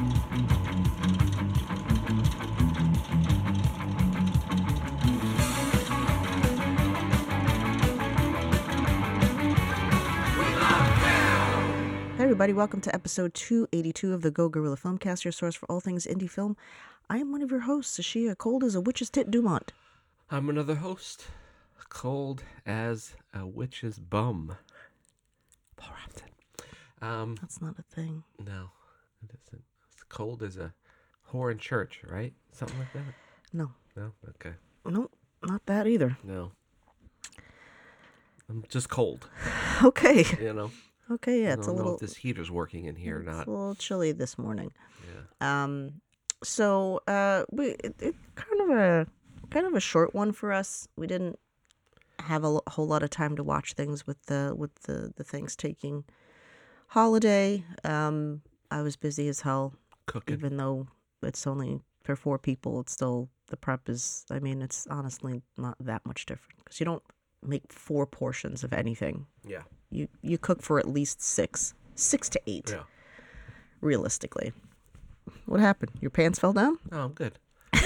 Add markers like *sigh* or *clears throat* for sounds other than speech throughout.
Hey everybody, welcome to episode 282 of the Go Guerilla Filmcast, your source for all things indie film. I am one of your hosts, Sashia, cold as a witch's tit Dumont. I'm another host, cold as a witch's bum. Paul Robinson. Um, That's not a thing. no, it isn't. Cold as a whore in church, right? Something like that. No, No, okay, nope, not that either. no. I'm just cold, *sighs* Okay, you know. okay, yeah, it's a don't know little, if this heater's working in here or it's not. a little chilly this morning. Yeah. Um, so uh, we it, it kind of a kind of a short one for us. We didn't have a whole lot of time to watch things with the with the the things taking holiday. Um, I was busy as hell. Cooking. even though it's only for four people, it's still the prep is. I mean, it's honestly not that much different because you don't make four portions of anything. Yeah. You you cook for at least six, six to eight, Yeah. realistically. What happened? Your pants fell down? Oh, I'm good. *laughs*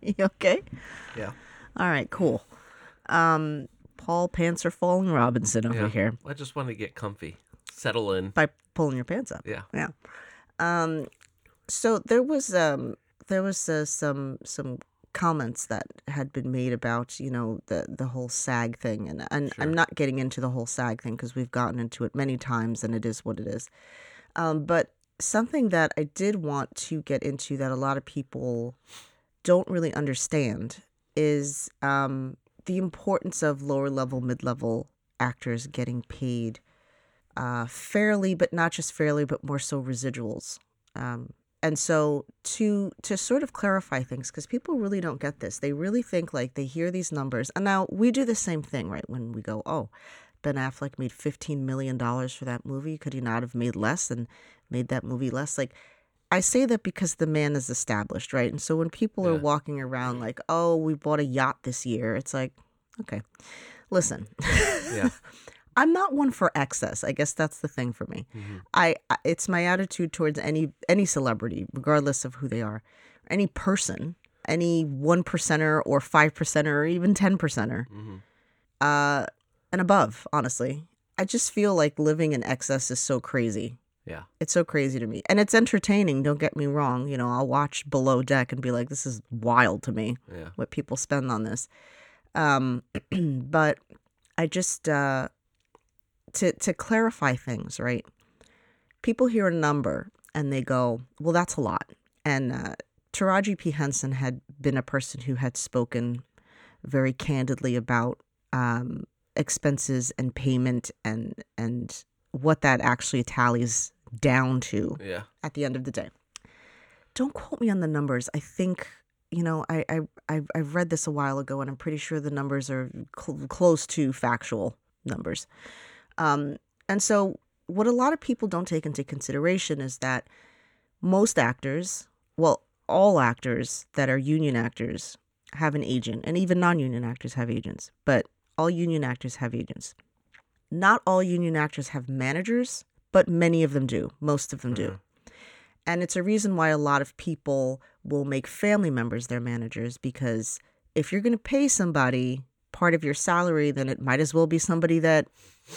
You okay? Yeah. All right, cool. Um, Paul Pants are falling Robinson over Yeah. here I just want to get comfy, settle in. by pulling your pants up. Yeah. Yeah. Um, so there was um there was uh, some some comments that had been made about you know the the whole SAG thing, and and I'm not getting into the whole SAG thing because we've gotten into it many times, and it is what it is. Um, but something that I did want to get into that a lot of people don't really understand is um, the importance of lower level, mid level actors getting paid uh, fairly, but not just fairly, but more so residuals. Um, and so to to sort of clarify things, because people really don't get this, they really think like they hear these numbers, and now we do the same thing, right? When we go, oh, Ben Affleck made fifteen million dollars for that movie, could he not have made less and made that movie less? Like, I say that because the man is established, right? And so when people are walking around like, oh, we bought a yacht this year, it's like, okay, listen. Yeah. *laughs* *laughs* I'm not one for excess. I guess that's the thing for me. Mhm. I I- it's my attitude towards any any celebrity, regardless of who they are, any person, any one percenter or five percenter or even ten percenter, Mhm. uh, and above. Honestly, I just feel like living in excess is so crazy. Yeah. It's so crazy to me, and it's entertaining. Don't get me wrong. You know, I'll watch Below Deck and be like, "This is wild to me." Yeah. what people spend on this. Um, *clears throat* but I just uh, to to clarify things, right? People hear a number and they go, "Well, that's a lot." And uh, Taraji P Henson had been a person who had spoken very candidly about um, expenses and payment and and what that actually tallies down to Yeah. at the end of the day. Don't quote me on the numbers. I think you know I I I I read this a while ago, and I'm pretty sure the numbers are cl- close to factual numbers. Um, and so, what a lot of people don't take into consideration is that most actors, well, all actors that are union actors, have an agent, and even non-union actors have agents, but all union actors have agents. Not all union actors have managers, but many of them do. Most of them do. Mhm. And it's a reason why a lot of people will make family members their managers because if you're going to pay somebody part of your salary, then it might as well be somebody that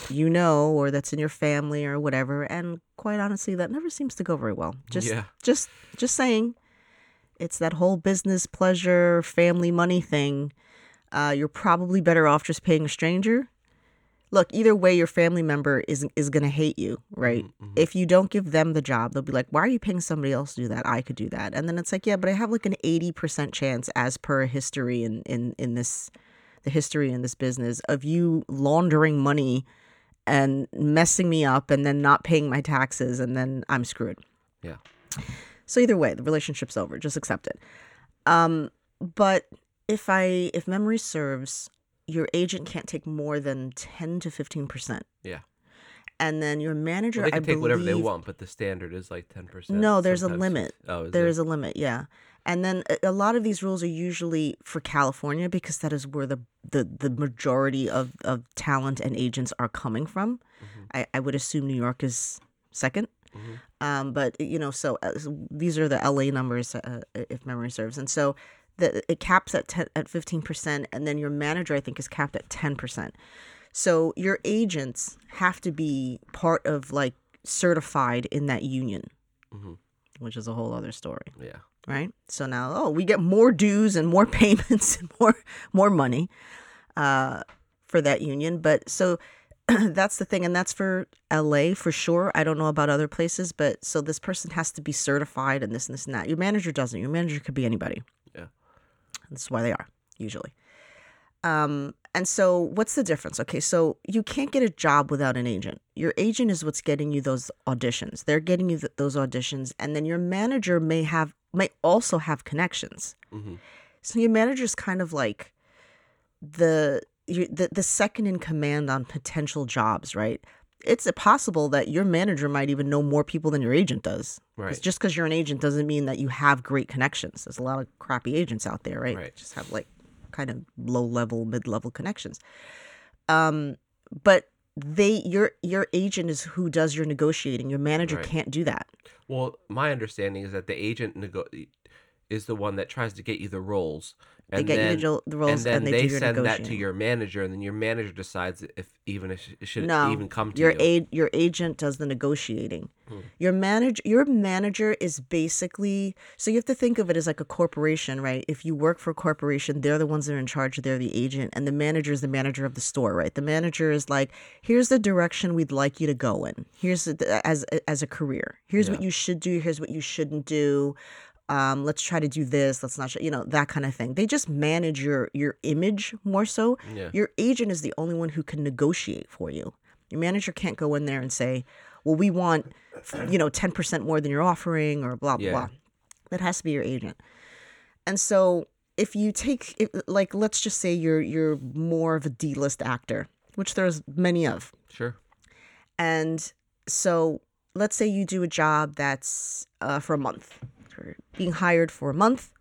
you know or that's in your family or whatever. And quite honestly, that never seems to go very well. Just Yeah. just just saying. It's that whole business pleasure, family money thing. Uh, you're probably better off just paying a stranger. Look, either way, your family member is is gonna hate you, right? Mhm. If you don't give them the job, they'll be like, "Why are you paying somebody else to do that? I could do that." And then it's like, "Yeah, but I have like an eighty percent chance, as per history in in in this, the history in this business of you laundering money and messing me up, and then not paying my taxes, and then I'm screwed." Yeah. So either way, the relationship's over. Just accept it. Um, but if I if memory serves, your agent can't take more than ten to fifteen percent. Yeah. And then your manager, Well, they I can take whatever they want, but the standard is like ten percent. No, there's a limit. Oh, is There there is a limit, yeah. And then a- lot of these rules are usually for California because that is where the the, the majority of, of talent and agents are coming from. Mhm. I, I would assume New York is second. Um, but you know, so uh, these are the LA numbers, uh, if memory serves, and so the, it caps at 10, at fifteen percent, and then your manager, I think, is capped at ten percent. So your agents have to be part of like certified in that union, Mhm. which is a whole other story Yeah. Right? So now, oh, we get more dues and more *laughs* payments and more more money uh, for that union. But so *clears throat* that's the thing, and that's for LA for sure. I don't know about other places, but so this person has to be certified and this and this and that. Your manager doesn't. Your manager could be anybody. Yeah. That's why they are usually. Um, and so what's the difference? Okay, so you can't get a job without an agent. Your agent is what's getting you those auditions. They're getting you th- those auditions, and then your manager may have may also have connections. Mhm. So your manager's kind of like the you, the the second in command on potential jobs, right? It's possible that your manager might even know more people than your agent does. Right. Just because you're an agent doesn't mean that you have great connections. There's a lot of crappy agents out there, right? Right. Just have like kind of low level, mid level connections. Um, but they your your agent is who does your negotiating. Your manager Right. can't do that. Well, my understanding is that the agent nego- is the one that tries to get you the roles, They get then you the, roles and then they, they, do send that to your manager, and then your manager decides if even if it should no, even come to your you. aid your agent does the negotiating. Hmm. Your manager your manager is basically so you have to think of it as like a corporation, right? If you work for a corporation, they're the ones that are in charge, they're the agent, and the manager is the manager of the store, right? The manager is like, here's the direction we'd like you to go in. Here's the, as as a career. Here's what you should do. Here's what you shouldn't do. Um, let's try to do this. Let's not, you know, that kind of thing. They just manage your your image more so. Yeah. Your agent is the only one who can negotiate for you. Your manager can't go in there and say, "Well, we want, you know, ten percent more than you're offering," or blah blah Yeah. blah. That has to be your agent. And so, if you take, if, like, let's just say you're you're more of a D-list actor, which there's many of, Sure. and so let's say you do a job that's uh, for a month, for being hired for a month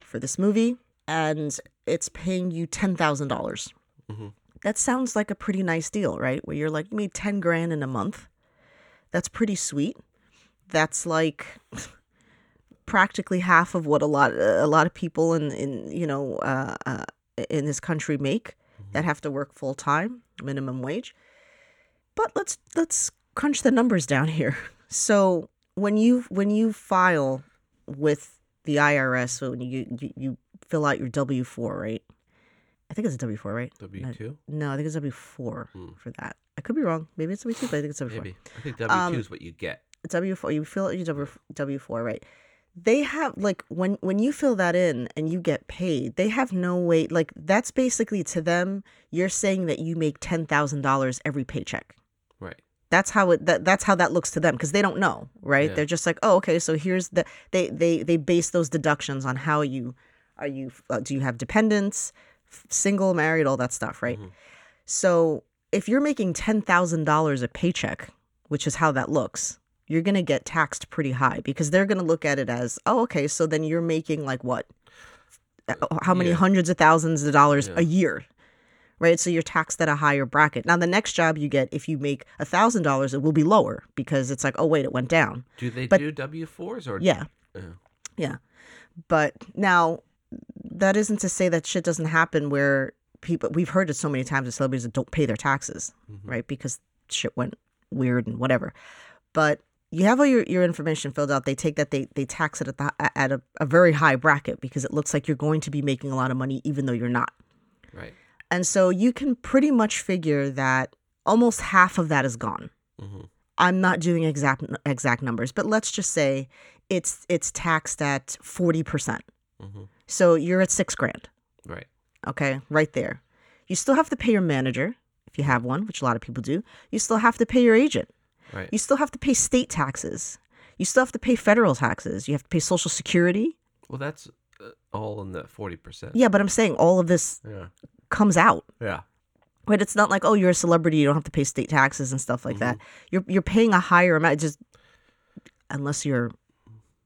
for this movie, and it's paying you ten thousand dollars. Mhm. That sounds like a pretty nice deal, right? Where you're like, you made ten grand in a month. That's pretty sweet. That's like *laughs* practically half of what a lot a lot of people in in you know uh, uh, in this country make that have to work full time, minimum wage. But let's let's crunch the numbers down here. *laughs* So when you when you file with the IRS, so when you you, you fill out your W four, right? I think it's a W four, right? W two, No, I think it's W four Hmm. for that. I could be wrong. Maybe it's W two, but I think it's W four. maybe. I think W two Um, is what you get. W four. You fill out your W W four, right? They have like when when you fill that in and you get paid, they have no way. Like that's basically to them, you're saying that you make ten thousand dollars every paycheck. That's how it. That, that's how that looks to them because they don't know, right? Yeah. They're just like, oh, okay. So here's the they they they base those deductions on how you are you uh, do you have dependents, single, married, all that stuff, right? Mhm. So if you're making ten thousand dollars a paycheck, which is how that looks, you're gonna get taxed pretty high because they're gonna look at it as, oh, okay, so then you're making like what? Uh, How many Yeah. hundreds of thousands of dollars Yeah. a year? Right, so you're taxed at a higher bracket. Now, the next job you get, if you make a thousand dollars, it will be lower because it's like, oh wait, it went down. Do they but- do W fours or Yeah, Yeah. yeah. But now, that isn't to say that shit doesn't happen where people. We've heard it so many times with celebrities that don't pay their taxes, Mhm. right? Because shit went weird and whatever. But you have all your, your information filled out. They take that they they tax it at the at a, a very high bracket because it looks like you're going to be making a lot of money even though you're not. Right. And so you can pretty much figure that almost half of that is gone. hmm I'm not doing exact exact numbers, but let's just say it's it's taxed at 40%. hmm So you're at 6 grand, Right. okay? Right there. You still have to pay your manager if you have one, which a lot of people do. You still have to pay your agent. Right. You still have to pay state taxes. You still have to pay federal taxes. You have to pay social security. Well, that's uh, all in the forty percent. Yeah, but I'm saying all of this Yeah. Comes out. Yeah. Right? It's not like, oh, you're a celebrity, you don't have to pay state taxes and stuff like that. You're you're paying a higher amount just unless you're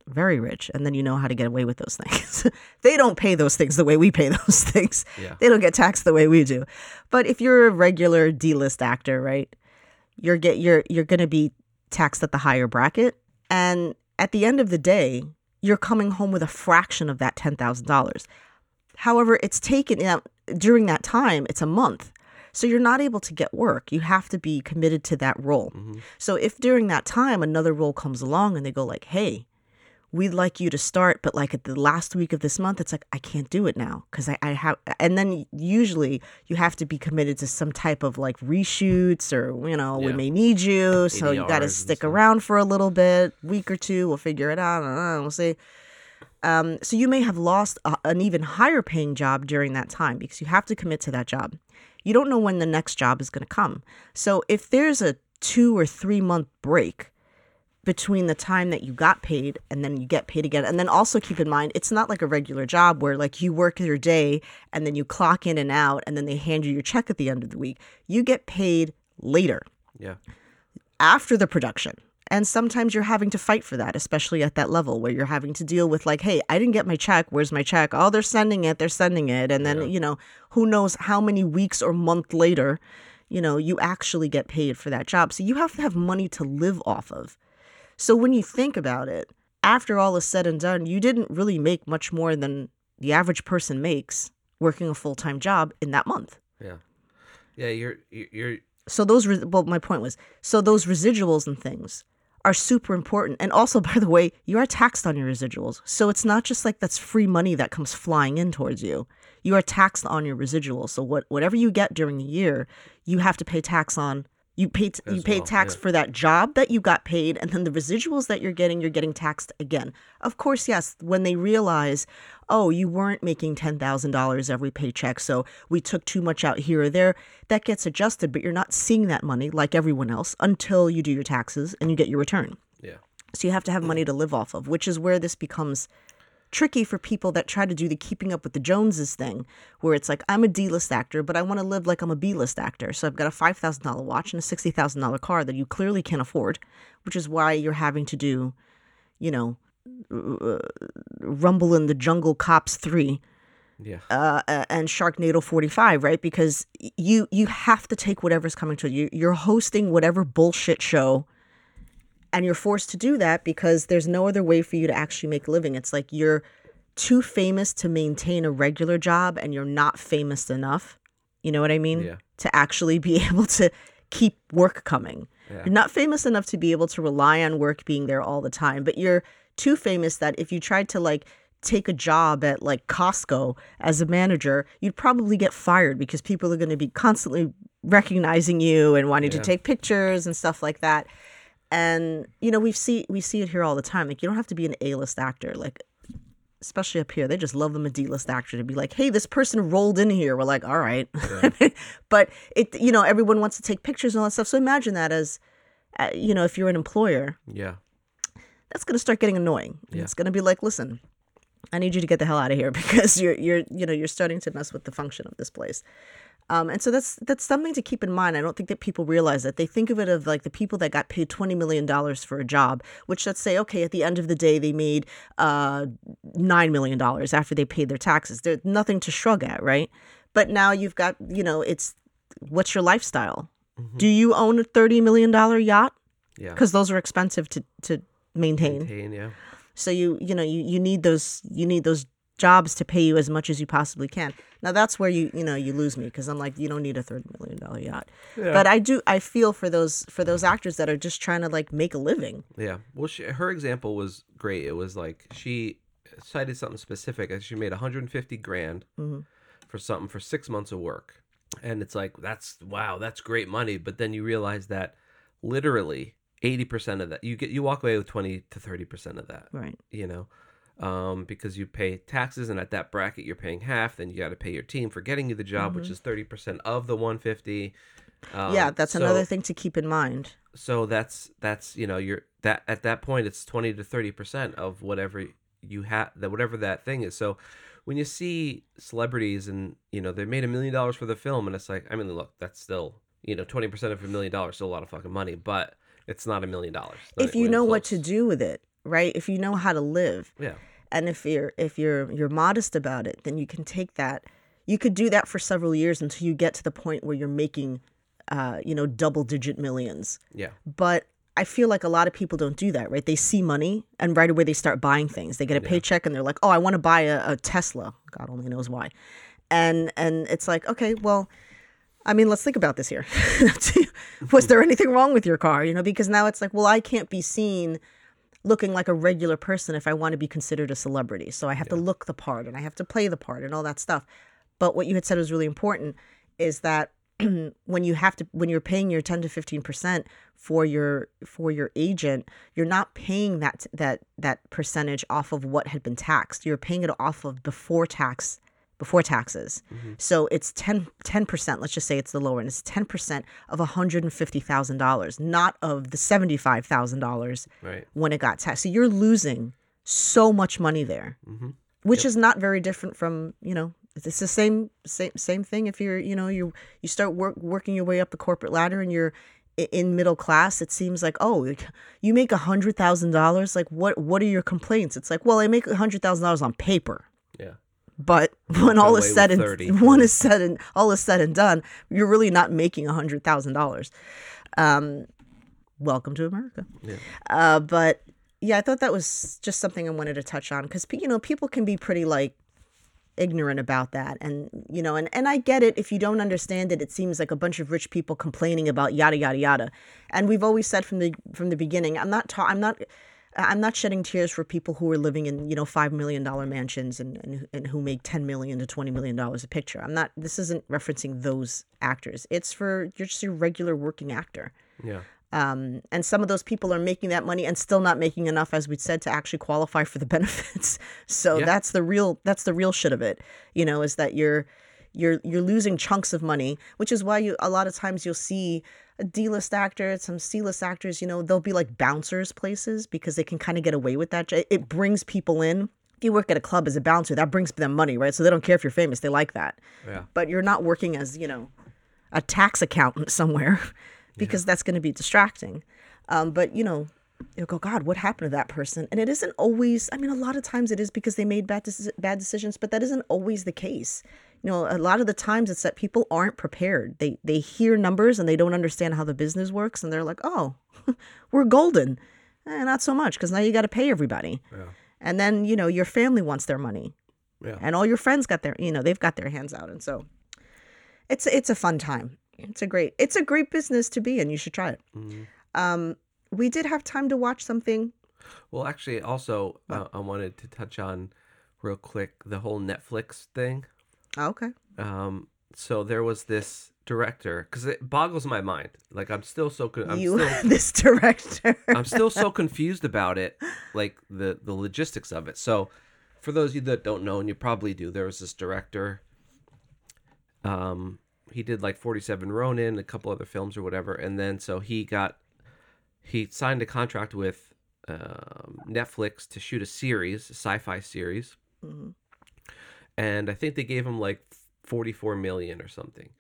very rich and then you know how to get away with those things. *laughs* they don't pay those things the way we pay *laughs* those things. Yeah. They don't get taxed the way we do. But if you're a regular D-list actor, right? You're get you're you're going to be taxed at the higher bracket. And at the end of the day, you're coming home with a fraction of that $10,000. However, it's taken uh, during that time, it's a month. So you're not able to get work. You have to be committed to that role. So if during that time another role comes along and they go like, "Hey, we'd like you to start, but like at the last week of this month, it's like I can't do it now because I, I have." And then usually you have to be committed to some type of like reshoots or you know we may need you, so you got to stick around for a little bit, week or two. We'll figure it out. I don't know, we'll see. Um, so you may have lost a, an even higher paying job during that time because you have to commit to that job. You don't know when the next job is going to come. So if there's a two or three month break between the time that you got paid and then you get paid again, and then also keep in mind it's not like a regular job where like you work your day and then you clock in and out and then they hand you your check at the end of the week. You get paid later Yeah. after the production. And sometimes you're having to fight for that, especially at that level where you're having to deal with, like, hey, I didn't get my check. Where's my check? Oh, they're sending it. They're sending it. And then, you know, who knows how many weeks or month later, you know, you actually get paid for that job. So you have to have money to live off of. So when you think about it, after all is said and done, you didn't really make much more than the average person makes working a full time job in that month. Yeah. Yeah. You're you're, you're So those, re- well, my point was, so those residuals and things are super important. And also, *laughs* by the way, you are taxed on your residuals. So it's not just like that's free money that comes flying in towards you. You are taxed on your residuals. So what, whatever you get during the year, you have to pay tax on. You pay t- you pay well, tax yeah. for that job that you got paid, and then the residuals that you're getting, you're getting taxed again. Of course, yes. When they realize, oh, you weren't making ten thousand dollars every paycheck, so we took too much out here or there, that gets adjusted. But you're not seeing that money like everyone else until you do your taxes and you get your return. yeah. So you have to have money to live off of, which is where this becomes tricky for people that try to do the keeping up with the Joneses thing, where it's like, I'm a D list actor, but I want to live like I'm a B list actor. So I've got a $5,000 watch and a $60,000 car that you clearly can't afford, which is why you're having to do, you know, uh, Rumble in the Jungle Cops 3 Yeah. uh, and Sharknado 45, right? Because you you have to take whatever's coming to you. You're hosting whatever bullshit show, and you're forced to do that because there's no other way for you to actually make a living. It's like you're too famous to maintain a regular job, and you're not famous enough. You know what I mean? Yeah. To actually be *laughs* able to keep work coming. Yeah. You're not famous enough to be able to rely on work being there all the time, but you're too famous that if you tried to like take a job at like Costco as a manager, you'd probably get fired because people are going to be constantly recognizing you and wanting to take pictures and stuff like that. And you know, we see we see it here all the time. Like you don't have to be an A-list actor. Like especially up here, they just love them a D-list actor to be like, "Hey, this person rolled in here." We're like, "All right," *laughs* but it, you know, everyone wants to take pictures and all that stuff. So imagine that as, uh, you know, if you're an employer, Yeah. That's going to start getting annoying. Yeah. It's going to be like, "Listen, I need you to get the hell out of here *laughs* because you're you're you know you're starting to mess with the function of this place." Um, and so that's that's something to keep in mind. I don't think that people realize that they think of it of like the people that got paid twenty million dollars for a job, which let's say okay, at the end of the day they made uh, nine million dollars after they paid their taxes. There's nothing to shrug at, right? But now you've got you know it's what's your lifestyle? Do you own a thirty million dollar yacht? Yeah. Because those are expensive to to maintain. Maintain, yeah. So you you know you, you need those you need those jobs to pay you as much as you possibly can. Now that's where you you know you lose me because I'm like you don't need a thirty million dollar yacht. But I do I feel for those for those actors that are just trying to like make a living. Yeah. Well, she, her example was great. It was like she cited something specific. She made 150 grand Mhm. for something for six months of work, and it's like that's wow, that's great money. But then you realize that literally 80 percent of that you get you walk away with 20 to 30 percent of that. Right. You know. Um, because you pay taxes, and at that bracket, you're paying half. Then you got to pay your team for getting you the job, which is thirty percent of the one fifty. Um, Mm-hmm. yeah, that's so- another thing to keep in mind. so that's that's you know you're that at that point it's 20 to 30 percent of whatever you have that whatever that thing is so when you see celebrities and you know they made a million dollars for the film and it's like i mean look that's still you know 20 percent of a million dollars still a lot of fucking money but it's not a million dollars If you know what to do with it, right? If you know how to live, yeah and if you're if you're you're modest about it then you can take that you could do that for several years until you get to the point where you're making uh you know double digit millions yeah but I feel like a lot of people don't do that, right? They see money and right away they start buying things. They get a paycheck and they're like, "Oh, I want to buy a, a Tesla." God only knows why. And and it's like, okay, well, I mean, let's think about this here. *laughs* Was there anything wrong with your car? You know, because now it's like, well, I can't be seen looking like a regular person if I want to be considered a celebrity. So I have to look the part and I have to play the part and all that stuff. But what you had said was really important is that *clears throat* when you have to when you're paying your 10 to 15% for your for your agent, you're not paying that that that percentage off of what had been taxed. You're paying it off of before tax before taxes. Mm-hmm. So it's 10 percent. Let's just say it's the lower end. It's ten percent of hundred and fifty thousand dollars, not of the seventy five thousand dollars Right. when it got taxed. So you're losing so much money there, mm-hmm. which is not very different from you know. It's the same same same thing. If you're you know you you start work working your way up the corporate ladder and you're in middle class, it seems like oh you make a hundred thousand dollars. Like what what are your complaints? It's like well I make a hundred thousand dollars on paper. But *laughs* when all is said and 30. *laughs* when is said and all is said and done, you're really not making a hundred thousand dollars. Um, welcome to America. Yeah. Uh, but yeah, I thought that was just something I wanted to touch on because you know people can be pretty like ignorant about that and you know and, and i get it if you don't understand it it seems like a bunch of rich people complaining about yada yada yada and we've always said from the from the beginning i'm not ta- i'm not i'm not shedding tears for people who are living in you know five million dollar mansions and, and and who make 10 million to 20 million dollars a picture i'm not this isn't referencing those actors it's for you're just a regular working actor Yeah. um, and some of those people are making that money and still not making enough, as we said, to actually qualify for the *laughs* benefits. So Yeah. that's the real that's the real shit of it. You know, is that you're you're you're losing chunks of money, which is why you a lot of times you'll see a D-list actor, some C-list actors. You know, they'll be like bouncers places because they can kind of get away with that. It- brings people in. If you work at a club as a bouncer, that brings them money, right? So they don't care if you're famous; they like that Yeah. but you're not working as you know a tax accountant *laughs* somewhere because that's going to be distracting um, but you know you'll go god what happened to that person and it isn't always i mean a lot of times it is because they made bad, deci- bad decisions but that isn't always the case you know a lot of the times it's that people aren't prepared. They they hear numbers and they don't understand how the business works and they're like oh *laughs* we're golden. Eh, not so much because now you got to pay everybody. Yeah. and then you know your family wants their money. Yeah. and all your friends got their you know they've got their hands out. And so it's it's a fun time. It's a great it's a great business to be in. You should try it. Mhm. um we did have time to watch something. Well, actually, also, uh, I wanted to touch on real quick the whole Netflix thing. Oh, okay Um, so there was this director because it boggles my mind. Like I'm still so con- I'm you still *laughs* this director I'm still so *laughs* confused about it, like the the logistics of it. So, for those of you that don't know, and you probably do, there was this director. Um, he did like Forty Seven Ronin, a couple other films or whatever, and then so he got he signed a contract with um, Netflix to shoot a series, a sci-fi series, Mhm. And I think they gave him like forty four million or something.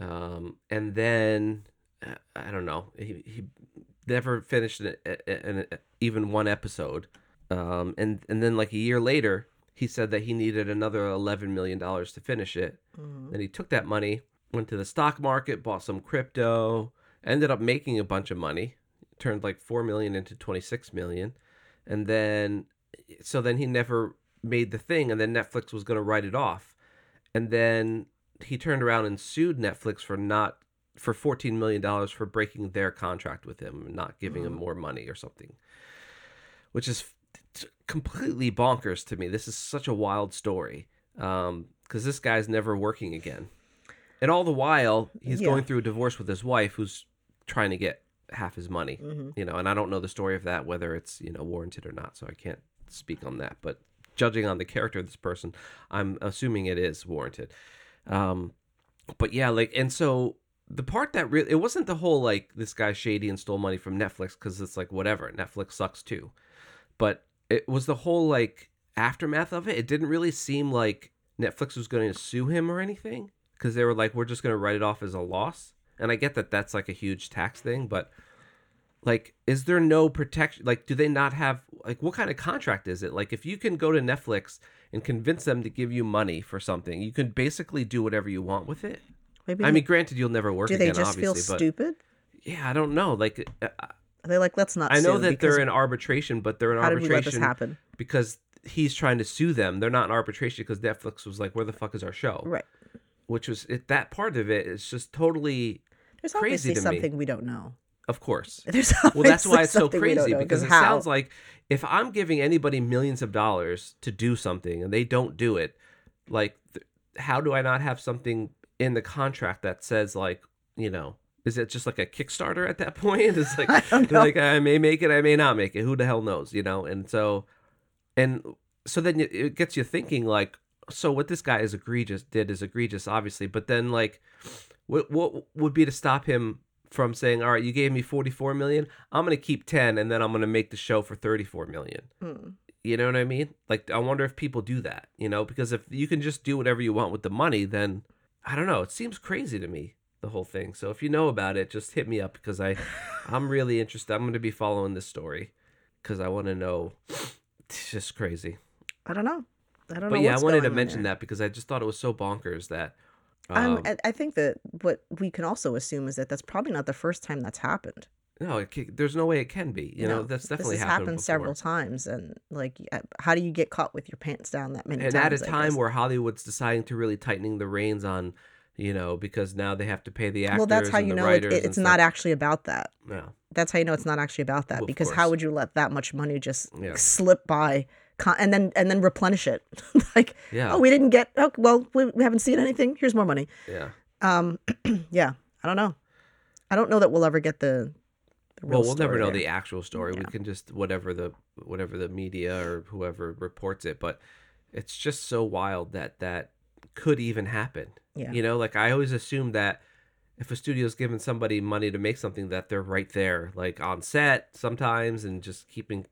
Um, and then uh, I don't know. He, he never finished an, an, an, even one episode. Um, and and then like a year later, he said that he needed another eleven million dollars to finish it. Mhm. Then he took that money, went to the stock market, bought some crypto, ended up making a bunch of money, turned like four million into twenty six million, and then so then he never made the thing, and then Netflix was going to write it off, and then he turned around and sued Netflix for not for fourteen million dollars for breaking their contract with him and not giving him more money or something, which is completely bonkers to me. This is such a wild story because this guy's never working again, and all the while he's Yeah. going through a divorce with his wife, who's trying to get half his money. Mhm. You know, and I don't know the story of that whether it's you know warranted or not, so I can't speak on that. But judging on the character of this person, I'm assuming it is warranted. Um, but yeah, like, and so the part that really it wasn't the whole like this guy shady and stole money from Netflix because it's like whatever Netflix sucks too, but it was the whole like aftermath of it. It didn't really seem like Netflix was going to sue him or anything because they were like we're just going to write it off as a loss. And I get that that's like a huge tax thing, but like is there no protection like do they not have like what kind of contract is it like if you can go to netflix and convince them to give you money for something you can basically do whatever you want with it maybe i mean granted you'll never work do they again just feel stupid yeah i don't know like uh, They're like, let's not. I know that they're in arbitration, but they're in How did we let arbitration this happen? because he's trying to sue them. They're not in arbitration because Netflix was like, "Where the fuck is our show?" Right. Which was it, that part of it is just totally, There's crazy obviously to me. something we don't know. Of course. *laughs* There's Well, that's why it's so something we don't crazy because it how? sounds like if I'm giving anybody millions of dollars to do something and they don't do it, like, th- how do I not have something in the contract that says like, you know, is it just like a Kickstarter at that *laughs* point? It's like, I like I may make it, I may not make it. Who the hell knows, you know? And so, and so then it- it gets you thinking like, so what this guy is egregious did is egregious, obviously, but then like, what what would be to stop him from saying, all right, you gave me forty four million, I'm gonna keep ten, and then I'm gonna make the show for thirty four million. Hmm. You know what I mean? Like, I wonder if people do that. You know, because if you can just do whatever you want with the money, then I don't know. It seems crazy to me the whole thing. So if you know about it, just hit me up because I, *laughs* I'm really interested. I'm going to be following this story because I want to know. It's just crazy. I don't know. I don't know. But yeah, I wanted to mention there. that because I just thought it was so bonkers that. Um, Um, I- I think that what we can also assume is that that's probably not the first time that's happened. no, it, there's no way it can be. You know, that's definitely this has happened, happened several times, and like, uh, how do you get caught with your pants down that many times? and times? at a time where Hollywood's deciding to really tightening the reins on, you know, because now they have to pay the actors. well, that's how you know it, writers it- and it's not actually about that. No. That's how you know it's not actually about that Well, because how would you let that much money just Yeah. slip by, and then and then replenish it? *laughs* like, Yeah. oh, we didn't get. Oh, well, we, we haven't seen anything. Here's more money. Yeah. Um, *clears throat* yeah, I don't know. I don't know that we'll ever get the. the real Well, we'll never know there. the actual story. We can just whatever the whatever the media or whoever reports it, but it's just so wild that that could even happen. Yeah. You know, like I always assume that if a studio's giving somebody money to make something that they're right there, like on set sometimes and just keeping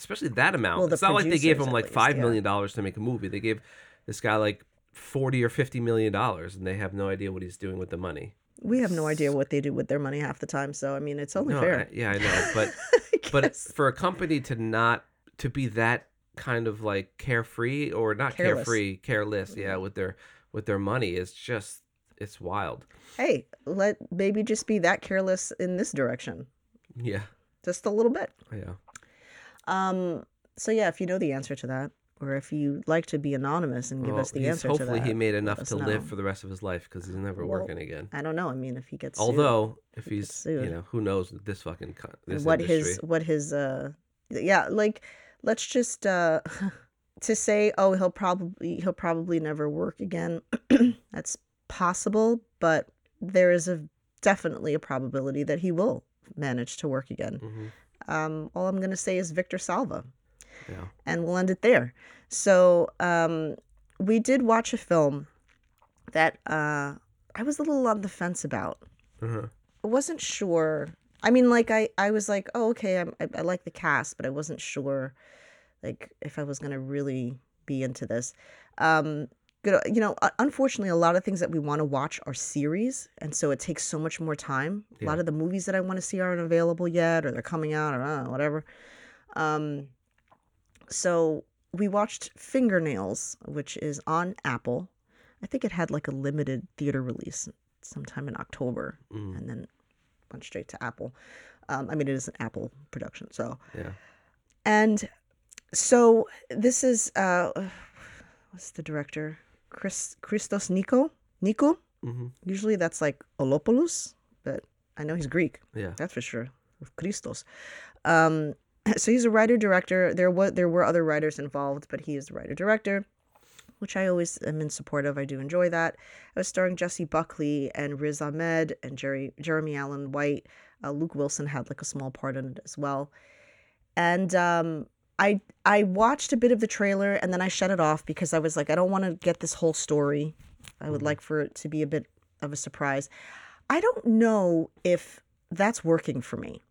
especially that amount. Well, the it's not like they gave him like least, five yeah. million dollars to make a movie. They gave this guy like forty or fifty million dollars and they have no idea what he's doing with the money. We have no idea what they do with their money half the time. So I mean, it's only No, fair. I- yeah, I know. *laughs* But I but for a company to not to be that kind of like carefree or not Careless. carefree careless yeah mm-hmm. with their with their money is just it's wild hey, let maybe just be that careless in this direction, yeah just a little bit. yeah Um. So yeah, if you know the answer to that, or if you'd like to be anonymous and give Well, us the answer hopefully to that, he made enough to know. live for the rest of his life because he's never Well, working again I don't know. I mean, if he gets sued, although if he he's sued. you know who knows this fucking this what industry. his what his uh yeah like let's just uh *laughs* to say oh he'll probably he'll probably never work again *clears throat* that's possible but there is a definitely a probability that he will manage to work again Mhm. Um all i'm going to say is victor salva yeah and we'll end it there so um we did watch a film that uh i was a little on the fence about uh-huh. I wasn't sure. I mean, like I, I was like, oh, okay, I'm, I, I like the cast, but I wasn't sure, like, if I was gonna really be into this. Um, good, you know, unfortunately, a lot of things that we want to watch are series, and so it takes so much more time. A lot of the movies that I want to see aren't available yet, or they're coming out, or uh, whatever. Um, so we watched Fingernails, which is on Apple. I think it had like a limited theater release sometime in October Mm, and then went straight to Apple. Um, I mean, it is an Apple production, so yeah and so this is uh, what's the director? Chris Christos Nico Nico. hmm Usually that's like Olopoulos, but I know he's Greek. yeah That's for sure. Christos. Um, *clears throat* so he's a writer director. There was there were other writers involved, but he is the writer director, which I always am in support of. I do enjoy that. I was starring Jessie Buckley and Riz Ahmed and Jerry Jeremy Allen White. Uh, Luke Wilson had like a small part in it as well. And um, I I watched a bit of the trailer and then I shut it off because I was like, I don't want to get this whole story. I would Mhm. like for it to be a bit of a surprise. I don't know if that's working for me.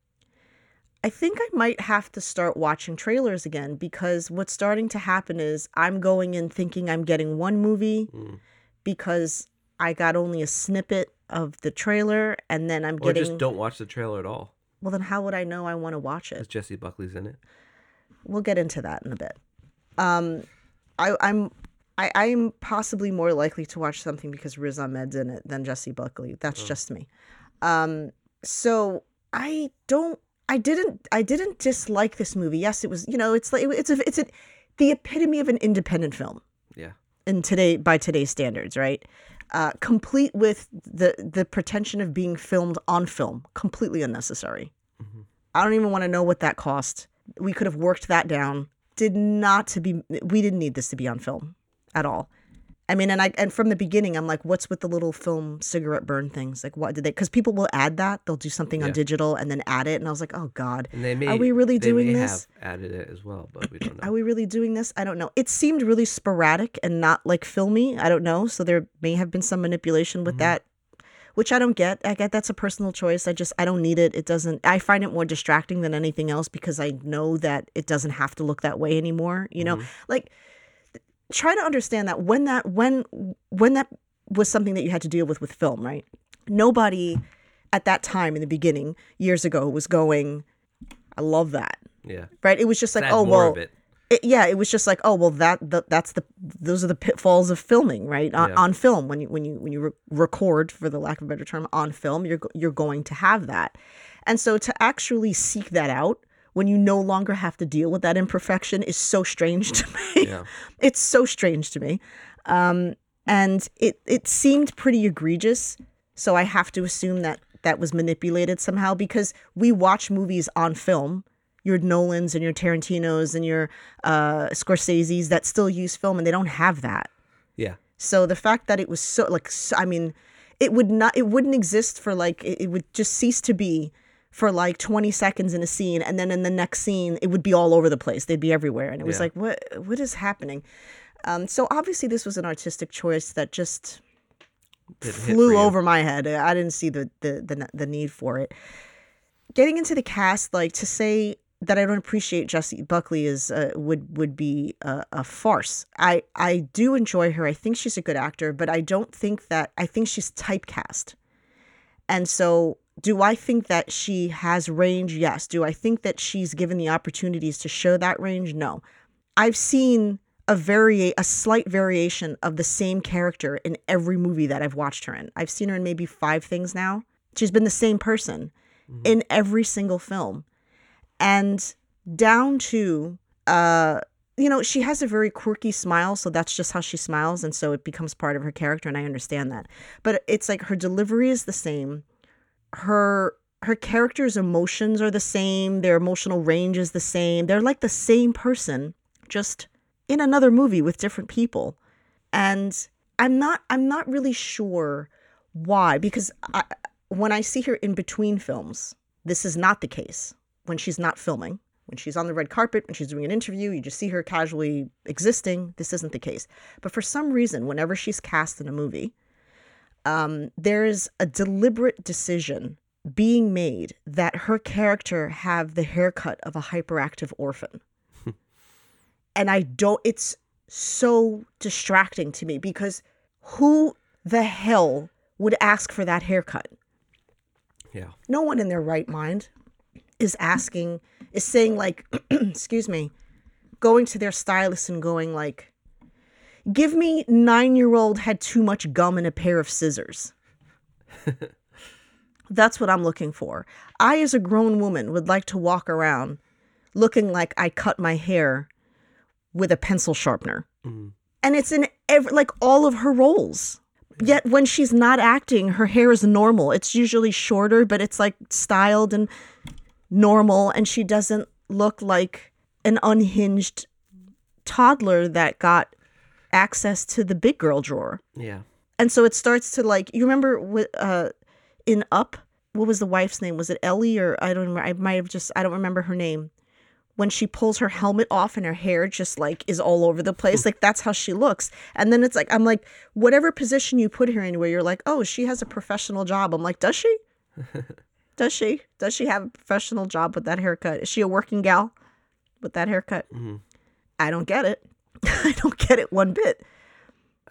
I think I might have to start watching trailers again because what's starting to happen is I'm going in thinking I'm getting one movie Mm. because I got only a snippet of the trailer and then I'm or getting just don't watch the trailer at all well then how would I know I want to watch it? because it? Jessie Buckley's in it We'll get into that in a bit. Um I I'm I, I'm possibly more likely to watch something because Riz Ahmed's in it than Jessie Buckley. That's Oh. just me. Um so I don't I didn't I didn't dislike this movie. Yes, it was you know it's like it's a it's a the epitome of an independent film Yeah. in today by today's standards, right? Uh, complete with the the pretension of being filmed on film, completely unnecessary. Mhm. I don't even want to know what that cost. We could have worked that down. Did not to be. We didn't need this to be on film at all. I mean, and I and from the beginning, I'm like, what's with the little film cigarette burn things? Like, what did they? Because people will add that. They'll do something on digital and then add it, and I was like, oh god, And they may are we really they doing may this? have added it as well, but we don't *clears throat* know. Are we really doing this? I don't know. It seemed really sporadic and not like filmy. I don't know. So there may have been some manipulation with Mhm. that, which I don't get. I get that's a personal choice. I just I don't need it. It doesn't. I find it more distracting than anything else because I know that it doesn't have to look that way anymore. You know, Mhm. like try to understand that when that when when that was something that you had to deal with with film, right? Nobody at that time in the beginning years ago was going. I love that Yeah. right? It was just like, oh more well, it. yeah, it was just like, oh well, that, that that's the those are the pitfalls of filming, right? On, Yeah. on film, when you when you when you re- record, for the lack of a better term, on film, you're you're going to have that, and so to actually seek that out when you no longer have to deal with that imperfection is so strange to me. Yeah. *laughs* it's so strange to me, um, and it it seemed pretty egregious. So I have to assume that that was manipulated somehow because we watch movies on film your Nolans and your Tarantinos and your uh, Scorsese's that still use film and they don't have that. Yeah. So the fact that it was so like so, I mean, it would not it wouldn't exist for like it, it would just cease to be for like 20 seconds in a scene and then in the next scene it would be all over the place. They'd be everywhere and it was Yeah. like what what is happening? Um, so obviously this was an artistic choice that just flew over my head. I didn't see the, the the the need for it. Getting into the cast, like to say that I don't appreciate Jessie Buckley is uh, would would be a, a farce. I I do enjoy her. I think she's a good actor, but I don't think that I think she's typecast. And so, do I think that she has range? Yes. Do I think that she's given the opportunities to show that range? No. I've seen a vari- a slight variation of the same character in every movie that I've watched her in. I've seen her in maybe five things now. She's been the same person Mhm. in every single film. And down to uh you know, she has a very quirky smile, so that's just how she smiles and so it becomes part of her character and I understand that. But it's like her delivery is the same. Her her character's emotions are the same, their emotional range is the same. They're like the same person, just in another movie with different people. And I'm not I'm not really sure why because I, when I see her in between films, this is not the case. When she's not filming, when she's on the red carpet, when she's doing an interview, you just see her casually existing. This isn't the case. But for some reason, whenever she's cast in a movie, um, there is a deliberate decision being made that her character have the haircut of a hyperactive orphan. *laughs* and I don't, it's so distracting to me because who the hell would ask for that haircut? Yeah. no one in their right mind is asking is saying like *clears throat* excuse me going to their stylist and going like give me 9-year-old had too much gum and a pair of scissors. *laughs* That's what i'm looking for. I as a grown woman would like to walk around looking like i cut my hair with a pencil sharpener. Mhm. and it's in every like all of her roles. Yet when she's not acting her hair is normal. It's usually shorter but it's like styled and normal and she doesn't look like an unhinged toddler that got access to the big girl drawer. Yeah. and so it starts to like you remember uh in up what was the wife's name? Was it ellie or i don't remember i might have just i don't remember her name. When she pulls her helmet off and her hair just like is all over the place like that's how she looks. And then it's like i'm like whatever position you put her in where you're like oh she has a professional job i'm like does she *laughs* does she does she have a professional job with that haircut is she a working gal with that haircut hmm i don't get it *laughs* i don't get it one bit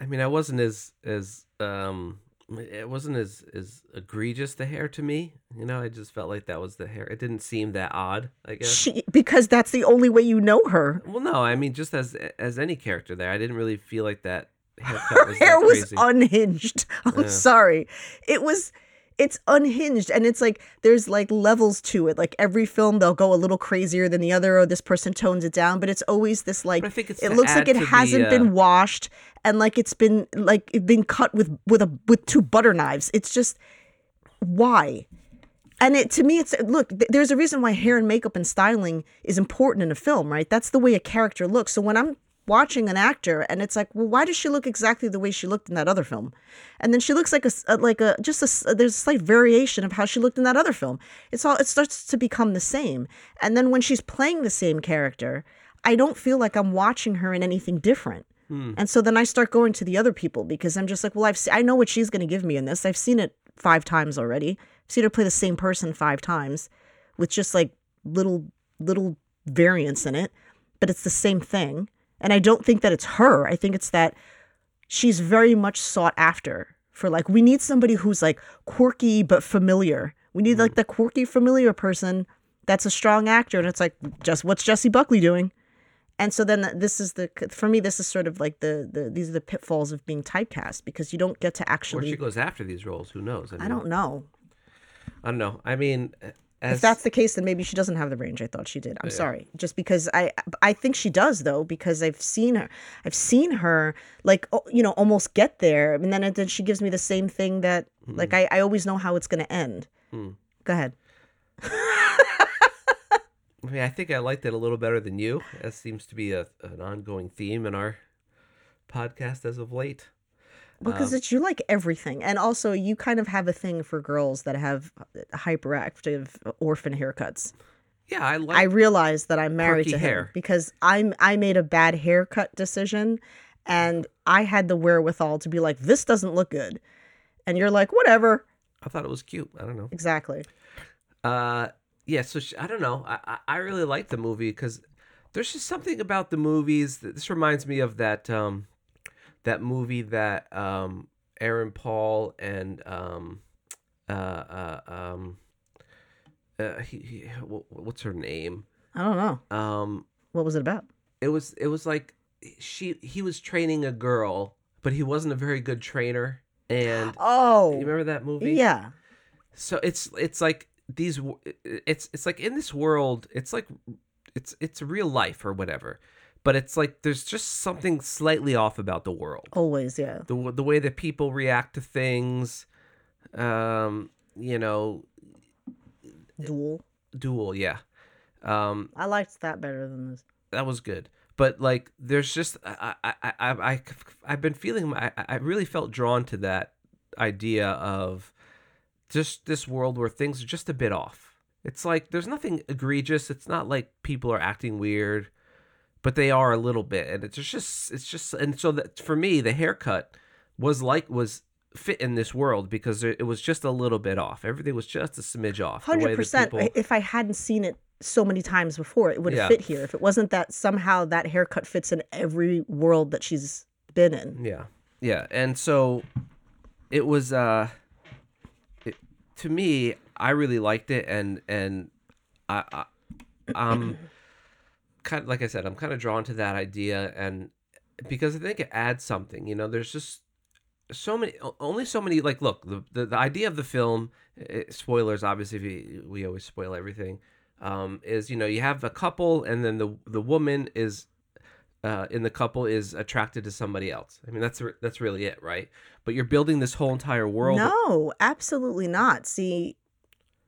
I mean, I wasn't as as um, it wasn't as as egregious the hair to me. You know, I just felt like that was the hair. It didn't seem that odd. I guess. she because that's the only way you know her Well, no, I mean, just as as any character there, I didn't really feel like that *laughs* haircut her was hair was unhinged. *laughs* I'm Yeah. sorry. It was it's unhinged and it's like there's like levels to it. Like every film they'll go a little crazier than the other or this person tones it down but it's always this like But I think it's it looks like it hasn't uh, been washed and like it's been like it's been cut with with a with two butter knives. It's just why? And it to me it's look th- there's a reason why hair and makeup and styling is important in a film right? That's the way a character looks. So when i'm watching an actor and it's like well why does she look exactly the way she looked in that other film and then she looks like a, like a just a there's a slight variation of how she looked in that other film it's all it starts to become the same and then when she's playing the same character i don't feel like i'm watching her in anything different hmm. and so then I start going to the other people because I'm just like, well, I've se- I know what she's going to give me in this. I've seen it five times already. I've seen her play the same person five times with just like little little variants in it, but it's the same thing. And I don't think that it's her. I think it's that she's very much sought after for like we need somebody who's like quirky but familiar. We need like the quirky familiar person that's a strong actor and it's like just what's Jessie Buckley doing? And so then this is the for me this is sort of like the the these are the pitfalls of being typecast because you don't get to Or actually she goes after these roles. Who knows? I don't know. I don't know. I mean, as If that's the case, then maybe she doesn't have the range I thought she did. I'm sorry, just because I I think she does though because I've seen her I've seen her like oh, you know almost get there and then then she gives me the same thing that hmm. like I I always know how it's gonna end. Hmm. Go ahead. I mean, I think I liked it a little better than you. That seems to be a, an ongoing theme in our podcast as of late. Because it's you like everything, and also you kind of have a thing for girls that have hyperactive orphan haircuts. Yeah, I like. I realize that I'm married to him hair. because I'm I made a bad haircut decision, and I had the wherewithal to be like, this doesn't look good, and you're like, whatever. I thought it was cute. I don't know. Exactly. Uh, yeah. So she, I don't know. I I, I really like the movie because there's just something about the movies. That, this reminds me of that um, that movie that um Aaron Paul and um uh uh um uh he, he wh- what's her name? I don't know. Um what was it about. it was it was like she he was training a girl but he wasn't a very good trainer. And *gasps* Oh, you remember that movie? yeah. so it's it's like these it's it's like in this world it's like it's it's real life or whatever but it's like there's just something slightly off about the world Always, yeah. the the way that people react to things um you know Dual. dual yeah um I liked that better than this. that was good but like there's just i i i, I, I i've been feeling I, I really felt drawn to that idea of just this world where things are just a bit off it's like there's nothing egregious it's not like people are acting weird but they are a little bit and it's just it's just and so that for me the haircut was like was fit in this world because it was just a little bit off everything was just a smidge off Hundred percent. people- If I hadn't seen it so many times before, it would have Yeah. fit here. If it wasn't that somehow that haircut fits in every world that she's been in. Yeah. Yeah. And so it was uh it, to me, I really liked it and and I, I I'm kind of like I said, I'm kind of drawn to that idea and because I think it adds something, you know, there's just so many only so many like look, the the, the idea of the film eh, spoilers obviously we, we always spoil everything. Um, is you know you have a couple and then the the woman is uh, in the couple is attracted to somebody else. I mean, that's that's really it, right? But you're building this whole entire world. No, absolutely not. See,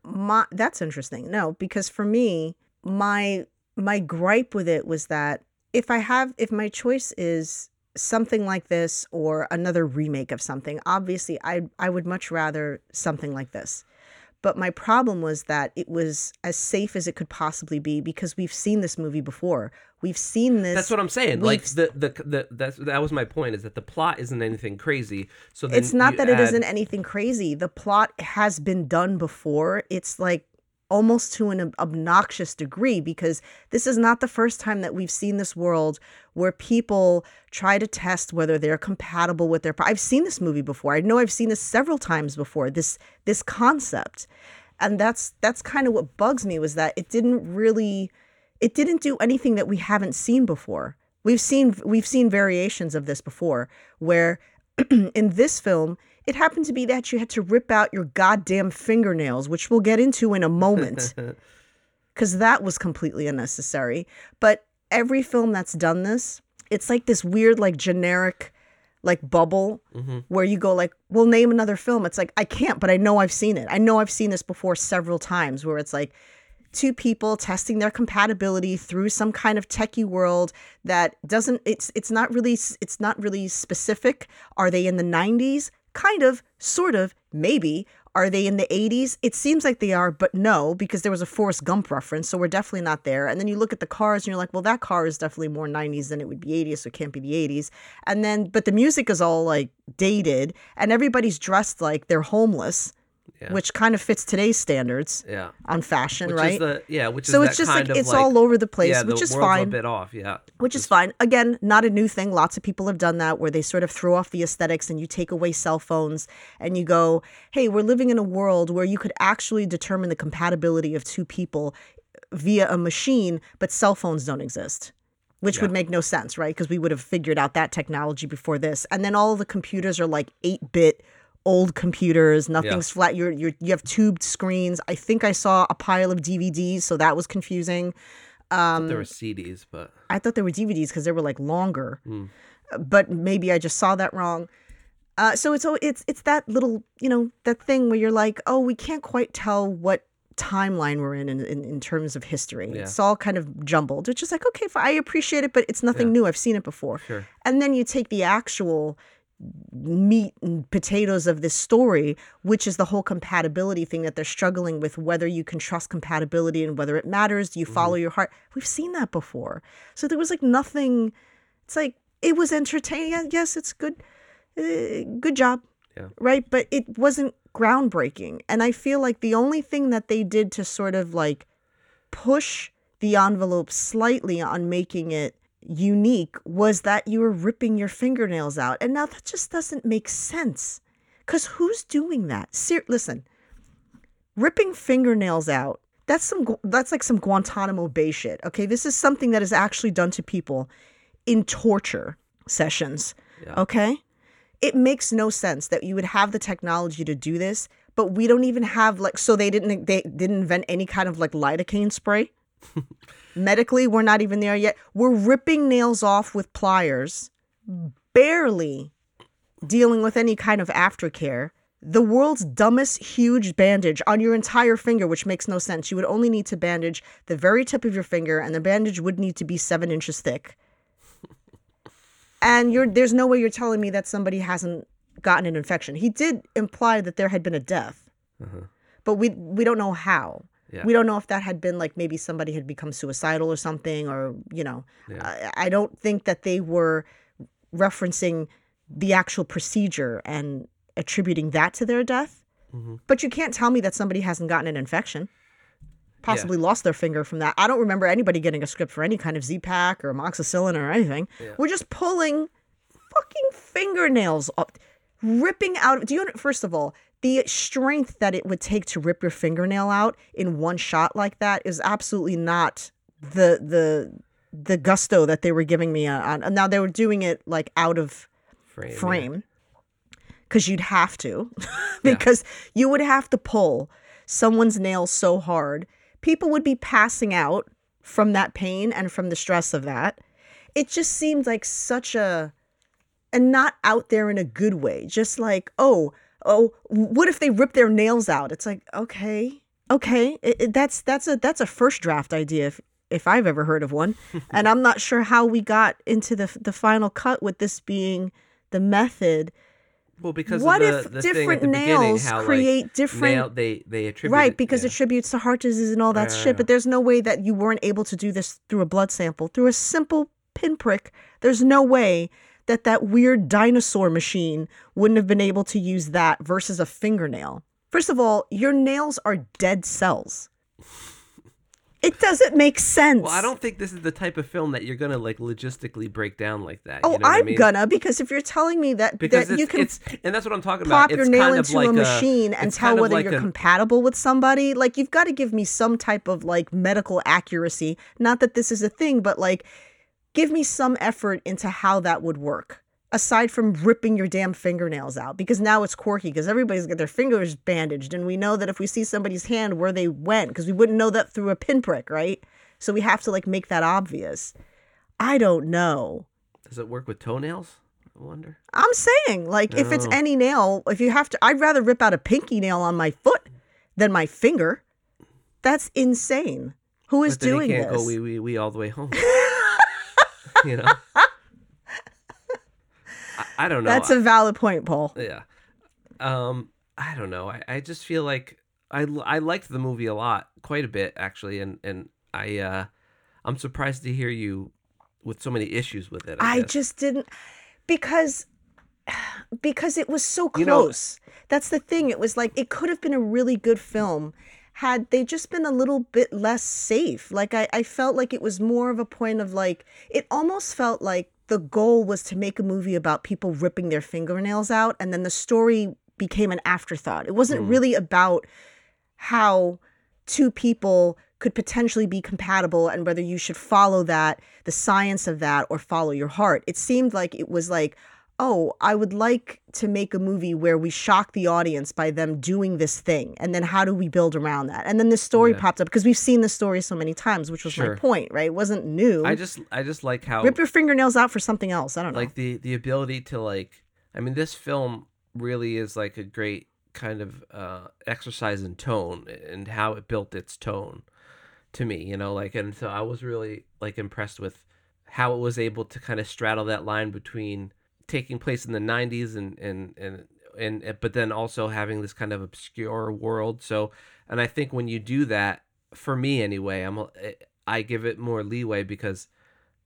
my that's interesting. No, because for me, my my gripe with it was that if I have if my choice is something like this or another remake of something, obviously I I would much rather something like this. But my problem was that it was as safe as it could possibly be because we've seen this movie before. We've seen this That's what I'm saying. Like the, the the that's that was my point is that the plot isn't anything crazy. So it's not that it add- not anything crazy. The plot has been done before. It's like almost to an obnoxious degree because this is not the first time that we've seen this world where people try to test whether they're compatible with their. I've seen this movie before. I know I've seen this several times before. This this concept, and that's that's kind of what bugs me was that it didn't really, it didn't do anything that we haven't seen before. We've seen we've seen variations of this before where *clears throat* in this film It happened to be that you had to rip out your goddamn fingernails, which we'll get into in a moment, *laughs* because that was completely unnecessary. But every film that's done this, it's like this weird, like generic, like bubble mm-hmm. where you go like, "Well, name another film." It's like I can't, but I know I've seen it. I know I've seen this before several times, where it's like two people testing their compatibility through some kind of techie world that doesn't it's it's not really it's not really specific are they in the 90s kind of sort of maybe. Are they in the 80s it seems like they are but no because there was a Forrest Gump reference so we're definitely not there. And then you look at the cars and you're like well that car is definitely more 90s than it would be 80s so it can't be the 80s and then but the music is all like dated and everybody's dressed like they're homeless Yeah. which kind of fits today's standards yeah. on fashion Which right is the yeah, which so is it's just like it's all over the place, yeah, which the is fine. a bit off, yeah. Which is fine. Again, not a new thing. Lots of people have done that where they sort of throw off the aesthetics and you take away cell phones and you go, hey, we're living in a world where you could actually determine the compatibility of two people via a machine, but cell phones don't exist. Which would make no sense, right? Because we would have figured out that technology before this. And then all the computers are like 8 bit old computers. Nothing's flat. You're, you're, you have tubed screens. I think I saw a pile of DVDs, so that was confusing. Um, there were CDs, but I thought they were DVDs because they were like longer, but maybe I just saw that wrong. Uh, so it's al- it's it's that little you know that thing where you're like, oh, we can't quite tell what timeline we're in in, in, in terms of history. Yeah. It's all kind of jumbled, which is like okay, fine, I appreciate it, but it's nothing new. I've seen it before. sure. And then you take the actual meat and potatoes of this story, which is the whole compatibility thing that they're struggling with, whether you can trust compatibility and whether it matters. Do you follow your heart? We've seen that before. So there was like nothing. It's like it was entertaining. Yes, it's good. Uh, good job. Yeah. Right. But it wasn't groundbreaking. And I feel like the only thing that they did to sort of like push the envelope slightly on making it unique was that you were ripping your fingernails out. And now that just doesn't make sense. Because who's doing that? Ser- listen, ripping fingernails out. That's some that's like some Guantanamo Bay shit. Okay, this is something that is actually done to people in torture sessions. Yeah. Okay, it makes no sense that you would have the technology to do this, but we don't even have like. So they didn't. They didn't invent any kind of like lidocaine spray. Medically, we're not even there yet. We're ripping nails off with pliers, barely dealing with any kind of aftercare. The world's dumbest huge bandage on your entire finger, which makes no sense. You would only need to bandage the very tip of your finger, and the bandage would need to be seven inches thick. And you're there's no way you're telling me that somebody hasn't gotten an infection. He did imply that there had been a death, uh-huh. but we we don't know how. Yeah. We don't know if that had been like maybe somebody had become suicidal or something, or you know, I, I don't think that they were referencing the actual procedure and attributing that to their death. Mm-hmm. But you can't tell me that somebody hasn't gotten an infection, possibly lost their finger from that. I don't remember anybody getting a script for any kind of Z-Pak or amoxicillin or anything. We're just pulling fucking fingernails up, ripping out. Do you know, first of all, the strength that it would take to rip your fingernail out in one shot like that is absolutely not the the the gusto that they were giving me uh, on. on- Now they were doing it like out of Frame. yeah. frame because you'd have to *laughs* because you would have to pull someone's nails so hard people would be passing out from that pain and from the stress of that it just seemed like such a and not out there in a good way just like oh oh what if they rip their nails out? It's like okay okay it, it- that's that's a that's a first draft idea if if I've ever heard of one. *laughs* And I'm not sure how we got into the the final cut with this being the method. Well, because What of if the, the thing different the nails how, like, create different- nail, they they attribute right because yeah. it attributes to heart disease and all that right, shit but there's no way that you weren't able to do this through a blood sample. Through a simple pinprick there's no way that that weird dinosaur machine wouldn't have been able to use that versus a fingernail first of all your nails are dead cells it doesn't make sense Well, I don't think this is the type of film that you're gonna like logistically break down like that. oh you know what I i'm mean? gonna because if you're telling me that, because that you can and that's what I'm talking plop about. your nail kind into like a machine and tell whether like you're a- compatible with somebody like you've got to give me some type of like medical accuracy not that this is a thing but like give me some effort into how that would work aside from ripping your damn fingernails out because now it's quirky because everybody's got their fingers bandaged and we know that if we see somebody's hand where they went because we wouldn't know that through a pinprick right so we have to like make that obvious i don't know Does it work with toenails? I wonder. i'm saying like if it's any nail if you have to i'd rather rip out a pinky nail on my foot than my finger that's insane who is doing can't this go wee wee wee all the way home. *laughs* you know. I, I don't know. that's a valid point paul Yeah. Um, I don't know. I, I just feel like I, I liked the movie a lot, quite a bit actually, and and I uh, I'm surprised to hear you with so many issues with it. I, I just didn't because *sighs* because it was so You know- close. That's the thing. It was like it could have been a really good film had they just been a little bit less safe. Like I, I felt like it was more of a point of like it almost felt like the goal was to make a movie about people ripping their fingernails out and then the story became an afterthought. It wasn't Mm. really about how two people could potentially be compatible and whether you should follow that the science of that or follow your heart it seemed like it was like oh i would like to make a movie where we shock the audience by them doing this thing and then how do we build around that? And then this story Yeah. popped up because we've seen this story so many times which was my point right? It wasn't new. I just I just like how rip your fingernails out for something else i don't know. like the the ability to like I mean this film really is like a great kind of uh exercise in tone and how it built its tone to me, you know, like and so I was really like impressed with how it was able to kind of straddle that line between taking place in the 90s and and and and but then also having this kind of obscure world. So and I think when you do that for me anyway, I'm eh, I give it more leeway because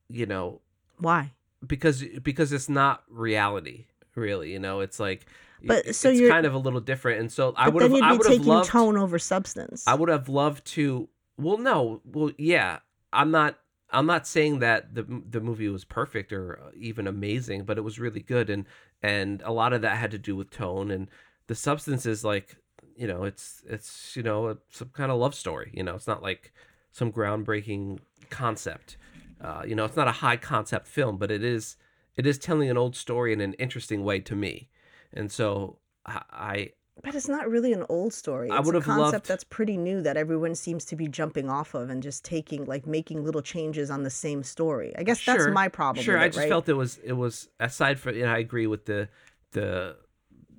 you know, why? because because it's not reality really you know? It's like But, so it's you're- kind of a little different. And so i would then have you'd i would have taking loved tone over substance. I would have loved to well no well yeah i'm not i'm not saying that the the movie was perfect or even amazing but it was really good and and a lot of that had to do with tone and the substance is like you know it's it's you know some kind of love story you know? It's not like some groundbreaking concept. Uh, you know it's not a high concept film but it is it is telling an old story in an interesting way to me. And so I But it's not really an old story. I It's would a concept loved- that's pretty new that everyone seems to be jumping off of and just taking like making little changes on the same story. I guess that's my problem. Sure, with I just right? felt it was it was aside from you know, I agree with the the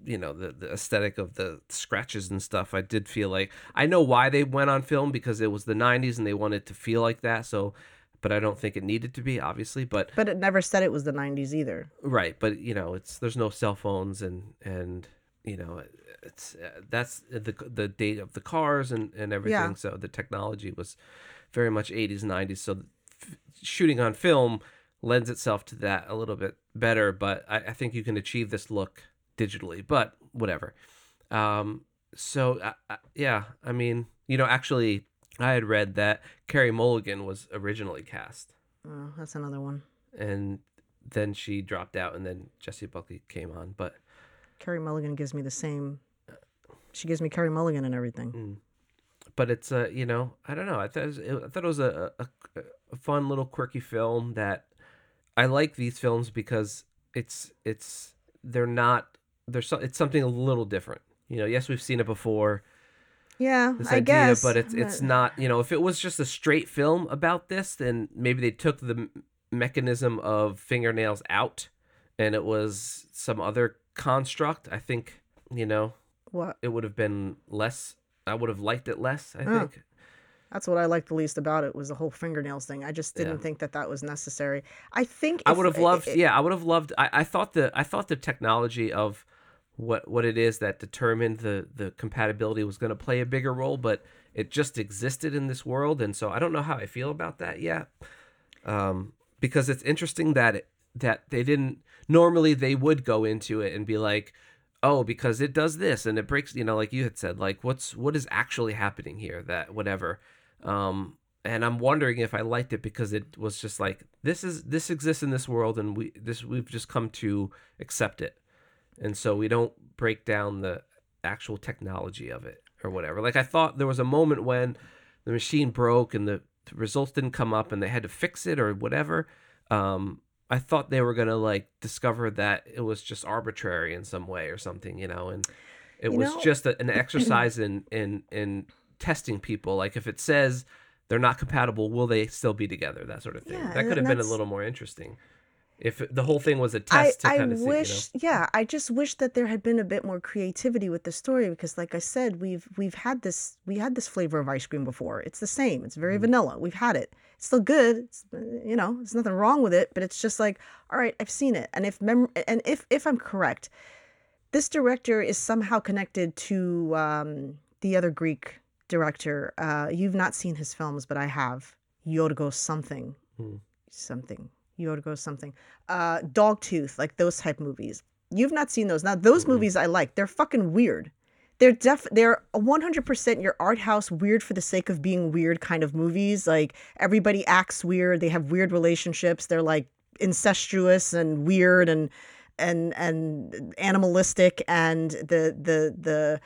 you know the the aesthetic of the scratches and stuff. I did feel like I know why they went on film because it was the '90s and they wanted to feel like that. So, but I don't think it needed to be obviously. But But it never said it was the '90s either. right, but you know it's there's no cell phones and and you know it's uh, that's the the date of the cars and and everything. Yeah. So the technology was very much 80s 90s. So f- shooting on film lends itself to that a little bit better. But I, I think you can achieve this look digitally. But whatever. Um. So I, I, yeah, I mean, you know, actually, I had read that Carey Mulligan was originally cast, Oh, that's another one. and then she dropped out, and then Jessie Buckley came on. But Carey Mulligan gives me the same. She gives me Carey Mulligan and everything. Mm. but it's uh you know I don't know I thought it was, I thought it was a, a a fun little quirky film that I like these films because it's it's they're not there's so, it's something a little different you know yes we've seen it before Yeah, this I guess. but it's it's not you know if it was just a straight film about this then maybe they took the mechanism of fingernails out and it was some other construct I think you know what? it would have been less I would have liked it less I Oh. think That's what I liked the least about it was the whole fingernails thing. I just didn't Yeah. think that that was necessary. I think I would have loved, i- yeah, I would have loved. I, I thought the I thought the technology of what what it is that determined the the compatibility was going to play a bigger role, but it just existed in this world, and so I don't know how I feel about that yet. Um, because it's interesting that it, that they didn't normally they would go into it and be like, oh, because it does this and it breaks, you know, like you had said, like what's what is actually happening here, that whatever. Um, and I'm wondering if I liked it because it was just like this is this exists in this world and we this we've just come to accept it, and so we don't break down the actual technology of it or whatever. Like I thought there was a moment when the machine broke and the, results didn't come up and they had to fix it or whatever. Um, I thought they were gonna like discover that it was just arbitrary in some way or something, you know, and it You was know- just a, an *clears throat* exercise in in in testing people. Like if it says they're not compatible, will they still be together? That sort of thing. Yeah, that could have been a little more interesting. If the whole thing was a test to I kind of wish see, yeah i just wish that there had been a bit more creativity with the story because like i said we've we've had this we had this flavor of ice cream before. It's the same. It's very Mhm. vanilla. We've had it. It's still good. It's, you know there's nothing wrong with it but it's just like all right i've seen it. And if mem- and if if i'm correct this director is somehow connected to um the other greek director. Uh you've not seen his films but i have. Yorgos something. Hmm. something yorgos something uh dogtooth like those type movies. You've not seen those. Now those Mm-mm. movies i like. They're fucking weird. They're def they're 100% your art house weird for the sake of being weird kind of movies. Like everybody acts weird. They have weird relationships. They're like incestuous and weird and and and animalistic. And the the the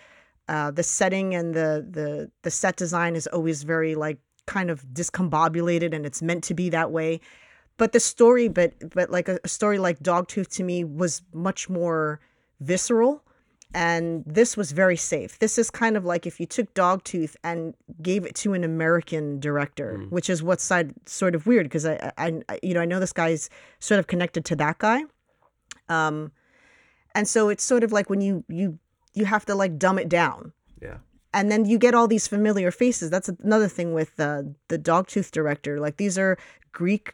uh the setting and the the the set design is always very like kind of discombobulated and it's meant to be that way but the story but but like a, a story like dogtooth to me was much more visceral and this was very safe this is kind of like if you took dogtooth and gave it to an american director Mm. which is what's side sort of weird because I, I I you know i know this guy's sort of connected to that guy um and so it's sort of like when you you you have to like dumb it down yeah, and then you get all these familiar faces. That's another thing with uh, the Dogtooth director. Like these are Greek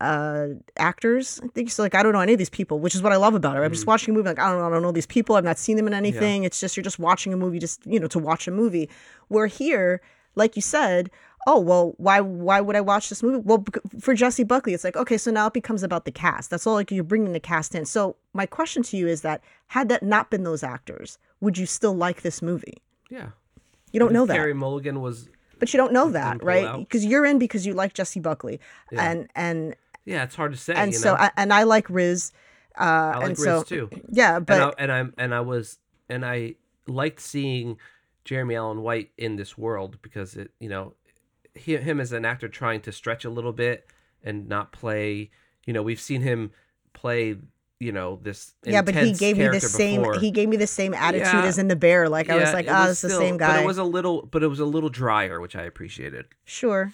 uh, actors. I think so. Like I don't know any of these people, which is what I love about it. I'm just Mhm. watching a movie. Like I don't know, I don't know these people. I've not seen them in anything. It's just you're just watching a movie, just you know, to watch a movie. Where here, like you said. Oh well, why why would I watch this movie? Well, for Jessie Buckley, it's like okay, so now it becomes about the cast. That's all. Like you're bringing the cast in. So my question to you is that had that not been those actors, would you still like this movie? yeah. You don't know that. Carey Mulligan was But you don't know that, right? Because you're in because you like Jessie Buckley, Yeah. and and yeah. It's hard to say. and you so know? I, and I like Riz, uh, I like and Riz so too. yeah, but and I, and I'm and I was and I liked seeing Jeremy Allen White in this world because it you know he, him as an actor trying to stretch a little bit and not play you know we've seen him play you know this yeah, but he gave me the same before. he gave me the same attitude Yeah. as in the bear. Like I was like, ah, was it's the same but guy. it was a little but it was a little drier which I appreciated sure,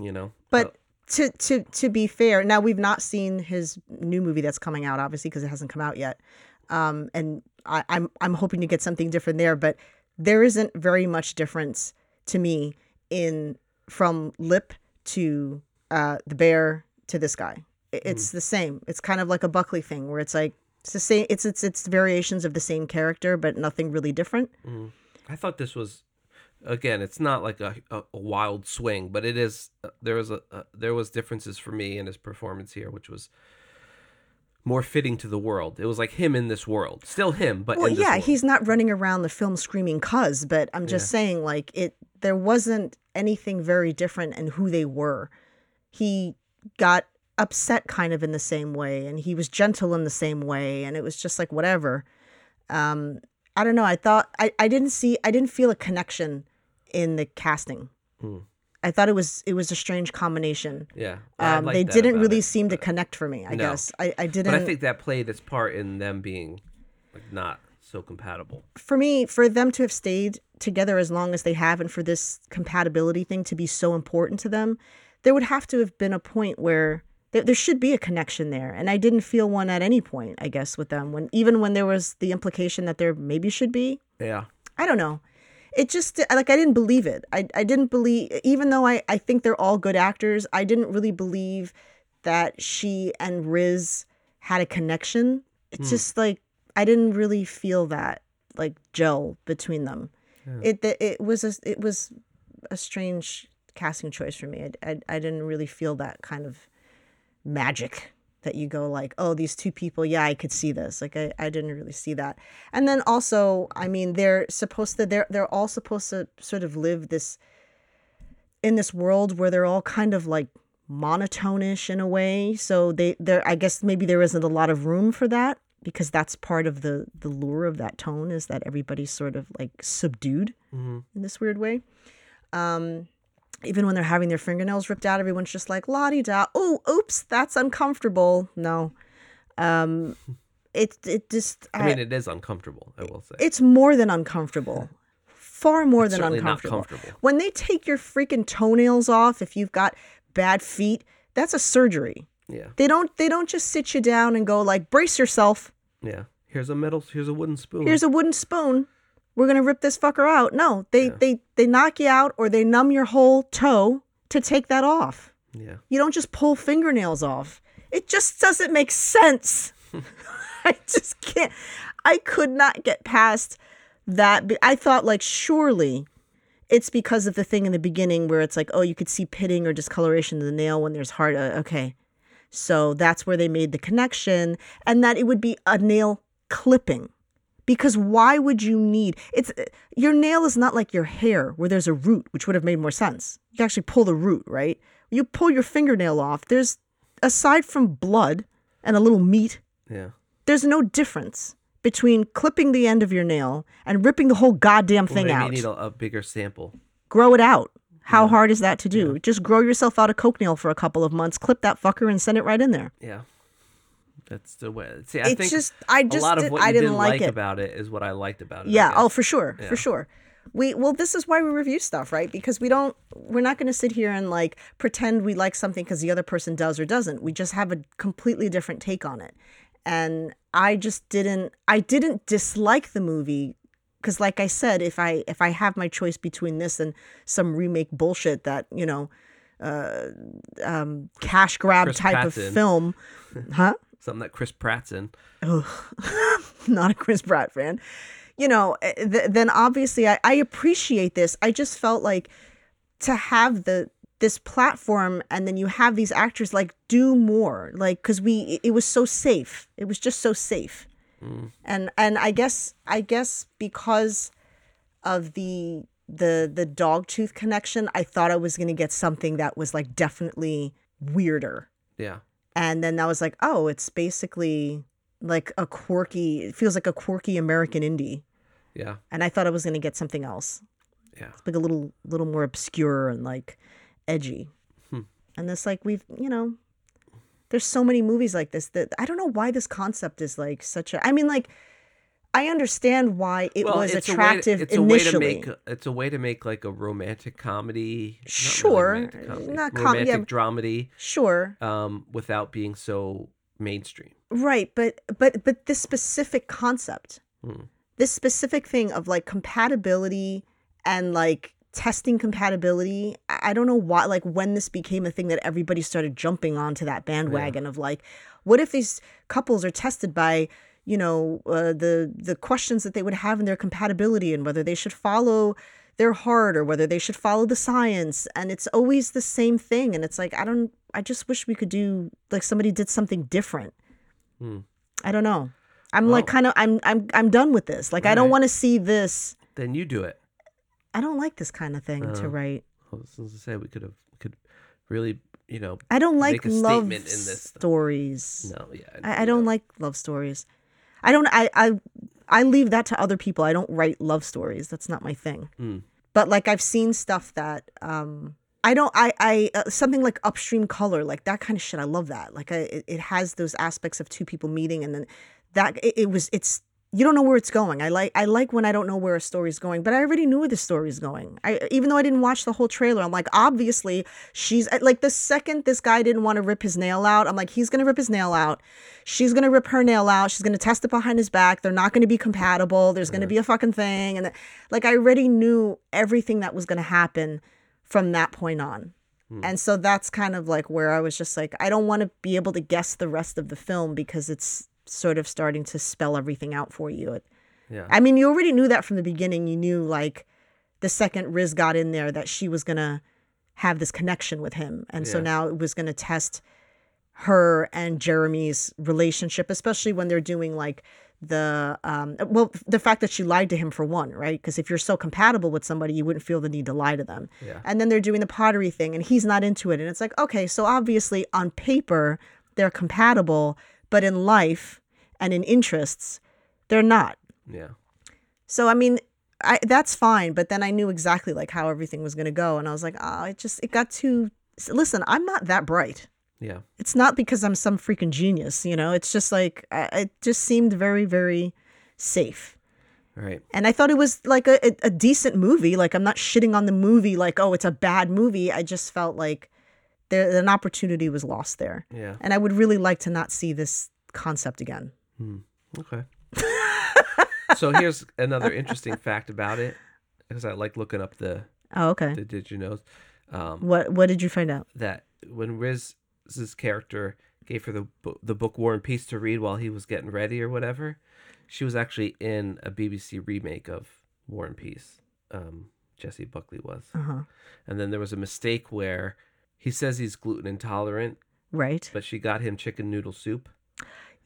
you know but. To, to to be fair, now we've not seen his new movie that's coming out, obviously because it hasn't come out yet, um, and I, I'm I'm hoping to get something different there. But there isn't very much difference to me in from Lip to uh, the bear to this guy. I- It's the same. It's kind of like a Buckley thing where it's like it's the same. It's it's it's variations of the same character, but nothing really different. Mhm. I thought this was again. It's not like a, a, a wild swing, but it is. uh, There was a, a there was differences for me in his performance here, which was more fitting to the world. It was like him in this world, still him, but Well, in this yeah, world. he's not running around the film screaming "cuz," but I'm just saying like it. There wasn't anything very different in who they were. He got upset kind of in the same way, and he was gentle in the same way, and it was just like whatever. Um, I don't know. I thought I, I didn't see I didn't feel a connection in the casting. Hmm. I thought it was it was a strange combination. yeah. Um, like they didn't really it, seem to connect for me. I No. guess I, I didn't. But I think that played its part in them being like not so compatible. for me, for them to have stayed together as long as they have, and for this compatibility thing to be so important to them, there would have to have been a point where there, there should be a connection there. And I didn't feel one at any point, I guess, with them. When even when there was the implication that there maybe should be, Yeah. I don't know. It just like I didn't believe it. I I didn't believe, even though I I think they're all good actors. I didn't really believe that she and Riz had a connection. It's Hmm. just like I didn't really feel that like gel between them. Yeah. It it it was a it was a strange casting choice for me. I, I I didn't really feel that kind of magic that you go like, oh, these two people, yeah, I could see this. Like I, I didn't really see that. And then also, I mean, they're supposed to they're they're all supposed to sort of live this in this world where they're all kind of like monotonish in a way. So they there I guess maybe there isn't a lot of room for that because that's part of the the lure of that tone is that everybody's sort of like subdued hmm in this weird way. Um, even when they're having their fingernails ripped out, everyone's just like la di da. Oh, oops, that's uncomfortable. No, um, *laughs* it it just I mean, it is uncomfortable. I will say. it's more than uncomfortable. Far more than certainly not uncomfortable. comfortable. When they take your freaking toenails off, if you've got bad feet, that's a surgery. yeah, They don't they don't just sit you down and go like brace yourself. yeah. Here's a metal. Here's a wooden spoon. Here's a wooden spoon. We're gonna rip this fucker out. No, they they they knock you out or they numb your whole toe to take that off. yeah, You don't just pull fingernails off. It just doesn't make sense. *laughs* *laughs* I just can't. I could not get past that. I thought, like, surely it's because of the thing in the beginning where it's like, oh, you could see pitting or discoloration of the nail when there's hard. Uh, okay. So that's where they made the connection, and that it would be a nail clipping. Because why would you need it's your nail is not like your hair where there's a root, which would have made more sense. You actually pull the root, right? You pull your fingernail off, there's aside from blood and a little meat, yeah. there's no difference between clipping the end of your nail and ripping the whole goddamn Well, thing maybe out. you need a, a bigger sample. grow it out. How hard is that to do? Just grow yourself out a coke nail for a couple of months, clip that fucker, and send it right in there. Yeah, that's the way. See, I It's think just, I a just, lot of what I didn't didn't like like it. about it is what I liked about it. Yeah. Oh, for sure. Yeah. For sure. We well, this is why we review stuff, right? Because we don't. We're not going to sit here and like pretend we like something because the other person does or doesn't. We just have a completely different take on it. And I just didn't. I didn't dislike the movie because, like I said, if I if I have my choice between this and some remake bullshit that you know, uh, um, cash grab Chris type Pratt's of film, *laughs* huh? Something that Chris Pratt's in. *laughs* not a Chris Pratt fan, you know, eh, th- then obviously I, I appreciate this. I just felt like to have the this platform and then you have these actors like do more like because we it was so safe. It was just so safe. And and i guess i guess because of the the the dog tooth connection i thought i was going to get something that was like definitely weirder. Yeah, and then I was like, oh, it's basically like a quirky. It feels like a quirky American indie, yeah, and I thought I was gonna get something else, yeah. It's like a little, little more obscure and like edgy. Hmm. And this, like, we've, you know, there's so many movies like this that I don't know why this concept is like such a. I mean, like, I understand why it well, was attractive to, it's initially. A way to make, it's a way to make like a romantic comedy. not really Sure, romantic comedy, not com- romantic yeah. dramedy, sure, um, without being so mainstream. Right, but but but this specific concept, Hmm. this specific thing of like compatibility and like testing compatibility. I I don't know why, like when this became a thing that everybody started jumping onto that bandwagon of like, what if these couples are tested by you know uh, the the questions that they would have in their compatibility and whether they should follow their heart or whether they should follow the science and it's always the same thing and it's like i don't i just wish we could do like somebody did something different Hmm. I don't know. I'm like kind of I'm I'm I'm done with this. Like I don't want to see this. Then you do it. I don't like this kind of thing to Oh. write. I was going to say we could have could really you know I don't like love statement in this stories. no yeah I, I don't know. like love stories. I don't I I I leave that to other people. I don't write love stories. That's not my thing. Hmm. But like I've seen stuff that um I don't I I uh, something like upstream color like that kind of shit. I love that. Like I, it, it has those aspects of two people meeting and then that it, it was it's you don't know where it's going. I like I like when I don't know where a story's going, but I already knew where the story's going. I even though I didn't watch the whole trailer, I'm like obviously she's like the second this guy didn't want to rip his nail out, I'm like he's going to rip his nail out. She's going to rip her nail out. She's going to test it behind his back. They're not going to be compatible. There's going to be a fucking thing and like I already knew everything that was going to happen from that point on. Hmm. And so that's kind of like where I was just like, I don't want to be able to guess the rest of the film because it's sort of starting to spell everything out for you. It, yeah I mean, you already knew that from the beginning. You knew like the second Riz got in there that she was going to have this connection with him. And so now it was going to test her and Jeremy's relationship, especially when they're doing like the um well the fact that she lied to him for one right because if you're so compatible with somebody you wouldn't feel the need to lie to them Yeah. and then they're doing the pottery thing and he's not into it and it's like okay so obviously on paper they're compatible but in life and in interests they're not yeah so I mean, I, that's fine. But then I knew exactly like how everything was going to go, and I was like, oh, it just it got too. Listen, I'm not that bright. Yeah. It's not because I'm some freaking genius, you know. It's just like I, it just seemed very, very safe. Right. And I thought it was like a, a, a decent movie. Like I'm not shitting on the movie. Like oh, it's a bad movie. I just felt like there an opportunity was lost there, Yeah. and I would really like to not see this concept again. Okay. *laughs* so here's another interesting fact about it, because I like looking up the Oh, okay. the did you knows. Um, What what did you find out? that when Riz's character gave her the the book War and Peace to read while he was getting ready or whatever, she was actually in a BBC remake of War and Peace. Um, Jessie Buckley was, Uh huh. and then there was a mistake where he says he's gluten intolerant, Right. but she got him chicken noodle soup,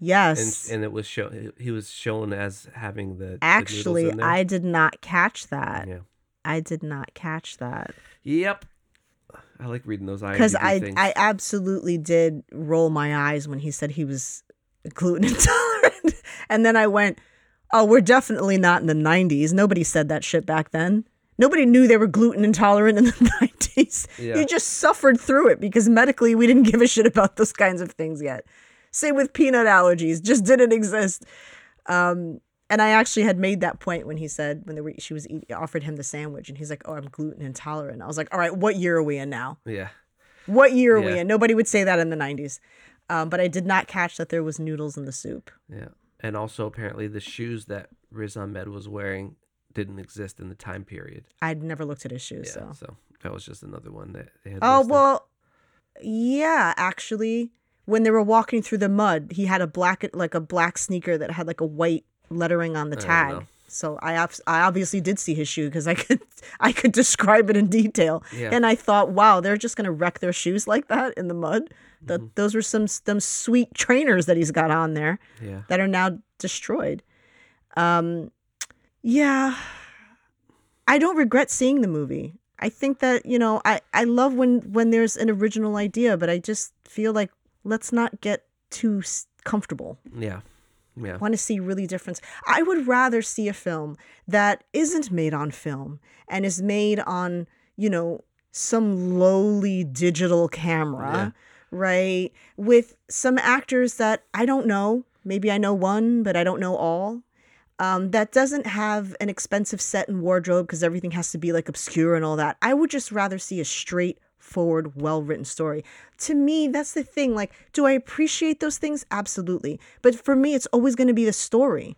Yes. and it was show he was shown as having the the Actually, in there. I did not catch that. yeah. I did not catch that. Yep. I like reading those IMDb because I things. I absolutely did roll my eyes when he said he was gluten intolerant, *laughs* and then I went, "Oh, we're definitely not in the '90s. Nobody said that shit back then. Nobody knew they were gluten intolerant in the *laughs* '90s. Yeah. You just suffered through it because medically we didn't give a shit about those kinds of things yet. Same with peanut allergies, just didn't exist." Um, and I actually had made that point when he said when they were, she was eat, offered him the sandwich, and he's like, "Oh, I'm gluten intolerant." I was like, "All right, what year are we in now?" yeah. What year are we in? Nobody would say that in the 90s. Um, but I did not catch that there was noodles in the soup. Yeah. And also apparently the shoes that Riz Ahmed was wearing didn't exist in the time period. I'd never looked at his shoes. Yeah. So. So that was just another one that they had. Oh, well, yeah, actually, when they were walking through the mud, he had a black, like a black sneaker that had like a white lettering on the tag. know. So I, I obviously did see his shoe because I *laughs* could, I could describe it in detail. Yeah. And I thought, wow, they're just gonna wreck their shoes like that in the mud. That Mm-hmm. those were some some sweet trainers that he's got on there. Yeah. that are now destroyed. Um, yeah, I don't regret seeing the movie. I think that you know I I love when when there's an original idea, but I just feel like let's not get too comfortable. Yeah. Yeah. want to see really different. I would rather see a film that isn't made on film and is made on, you know, some lowly digital camera, right? With some actors that I don't know. Maybe I know one, but I don't know all. Um, that doesn't have an expensive set and wardrobe because everything has to be like obscure and all that. I would just rather see a straightforward, well written story. To me, that's the thing. Like, do I appreciate those things? Absolutely. But for me, it's always going to be the story.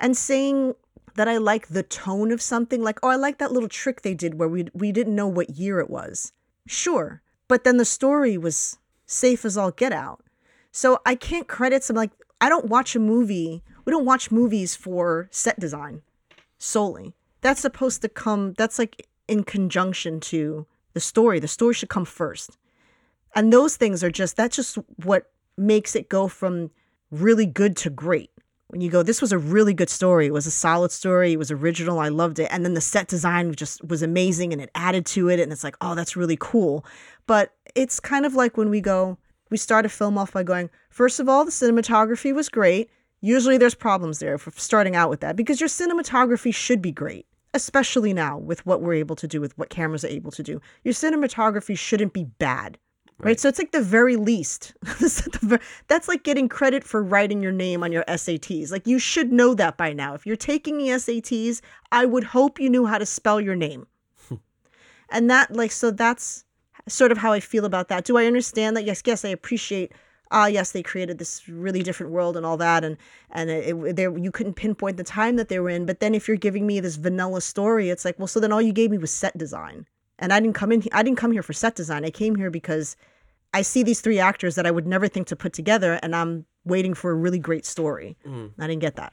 And saying that I like the tone of something, like, oh, I like that little trick they did where we, we didn't know what year it was. Sure. But then the story was safe as all get out. So I can't credit some, like, I don't watch a movie. We don't watch movies for set design solely. That's supposed to come, that's like in conjunction to the story. The story should come first. And those things are just, that's just what makes it go from really good to great. When you go, this was a really good story. It was a solid story. It was original. I loved it. And then the set design just was amazing and it added to it. And it's like, oh, that's really cool. But it's kind of like when we go, we start a film off by going, first of all, the cinematography was great. Usually there's problems there for starting out with that because your cinematography should be great, especially now with what we're able to do, with what cameras are able to do. Your cinematography shouldn't be bad. Right. So it's like the very least. *laughs* That's like getting credit for writing your name on your SATs. Like you should know that by now. If you're taking the SATs, I would hope you knew how to spell your name. *laughs* and that, like, so that's sort of how I feel about that. Do I understand that? Yes, yes, I appreciate. Ah, yes, they created this really different world and all that, and and it, it, there you couldn't pinpoint the time that they were in. But then if you're giving me this vanilla story, it's like, well, so then all you gave me was set design, and I didn't come in. I didn't come here for set design. I came here because I see these three actors that I would never think to put together, and I'm waiting for a really great story. Mm. I didn't get that.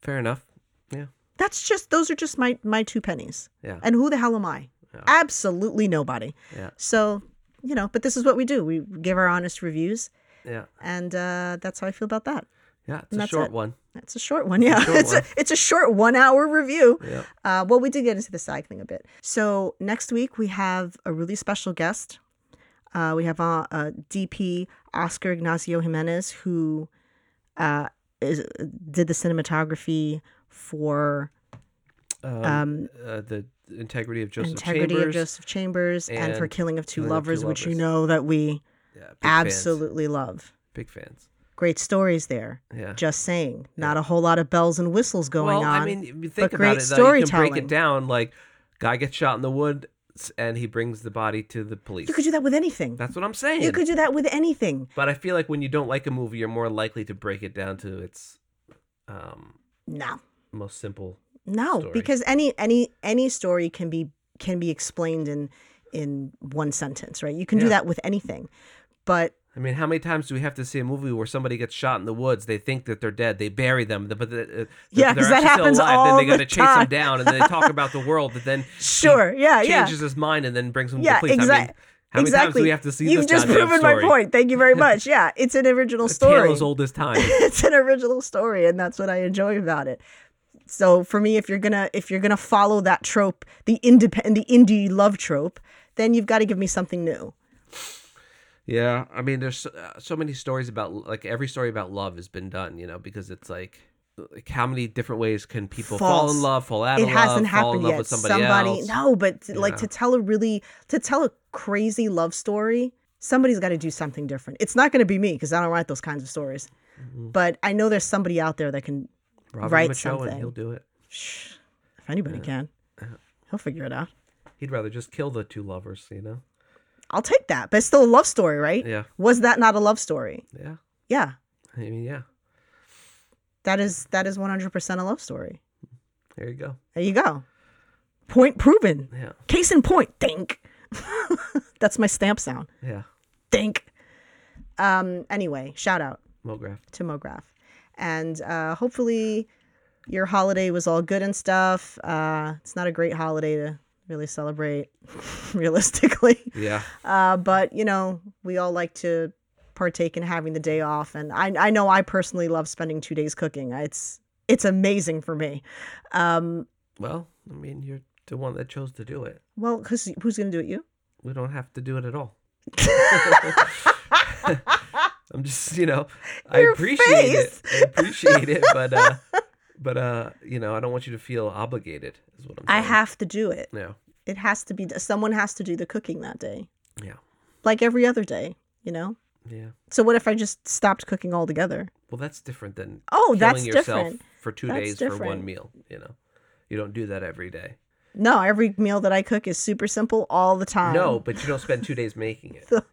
Fair enough. Yeah. That's just those are just my my two pennies. Yeah. And who the hell am I? Yeah. Absolutely nobody. Yeah. So you know, but this is what we do. We give our honest reviews, Yeah. and uh, that's how I feel about that. Yeah. It's And a that's short it. one. It's a short one, yeah. short it's a it's a short one hour review. Yeah. Uh, well, we did get into the cycling a bit. So next week we have a really special guest. Uh, we have uh, uh, DP Oscar Ignacio Jimenez, who uh, is, did the cinematography for Um, Um, uh, the integrity of Joseph integrity Chambers. of Joseph Chambers and, for Killing of Two Killing of Two Lovers, which you know that we Yeah, big fans. absolutely love. big fans. Great stories there. Yeah. Just saying, not a whole lot of bells and whistles going well, on. I mean, you think but about great it, though, you can break it down. Like, guy gets shot in the woods, and he brings the body to the police. you could do that with anything. That's what I'm saying. You could do that with anything. But I feel like when you don't like a movie, you're more likely to break it down to its um, No, most simple. No, Story. because any any any story can be can be explained in in one sentence, right? You can do that with anything. But I mean, how many times do we have to see a movie where somebody gets shot in the woods? They think that they're dead. They bury them, but the, uh, Yeah, they're that happens still alive. all then they got the to chase them down, and they talk about the world. But then *laughs* sure, yeah, yeah. changes his mind and then brings them to Yeah, the police. I mean, how many exactly. times do we have to see You've this just proven story? my point. Thank you very *laughs* much. Yeah, it's an original story. tale as old as time. *laughs* it's an original story, and that's what I enjoy about it. So for me, if you're gonna if you're gonna follow that trope, the independent, the indie love trope, then you've got to give me something new. Yeah, I mean, there's so, uh, so many stories about like every story about love has been done, you know, because it's like, like how many different ways can people fall in love, fall out it of hasn't love, fall in happened love yet. with somebody, else? no, but like to tell a really to tell a crazy love story, somebody's got to do something different. It's not going to be me because I don't write those kinds of stories. Mm-hmm. But I know there's somebody out there that can. Robert write something. and he'll do it. Shh, if anybody can, he'll figure it out. He'd rather just kill the two lovers, you know? I'll take that, but it's still a love story, right? Yeah, Was that not a love story? yeah. Yeah, I mean, yeah. that is that is 100% a love story. There you go. There you go. Point proven. Yeah, Case in point. Think. *laughs* That's my stamp sound. yeah. Think. Um. Anyway, shout out Mograph. to MoGraph, and uh, hopefully your holiday was all good and stuff. Uh, it's not a great holiday to really celebrate, *laughs* realistically. Yeah, Uh, but you know, we all like to partake in having the day off, and I I know I personally love spending two days cooking. It's it's amazing for me. Um, well, I mean, you're the one that chose to do it. well, because who's gonna do it? You? We don't have to do it at all. *laughs* I'm just, *laughs* you know, I appreciate face. it. I appreciate it, but uh *laughs* but uh, you know, I don't want you to feel obligated is what I'm saying. I have to do it. Yeah. It has to be. Someone has to do the cooking that day, Yeah. like every other day. You know. Yeah. So what if I just stopped cooking altogether? Well, that's different than Oh, that's yourself different. for 2 That's days for one meal, you know. You don't do that every day. No, every meal that I cook is super simple all the time. No, but you don't spend 2 days making it. *laughs*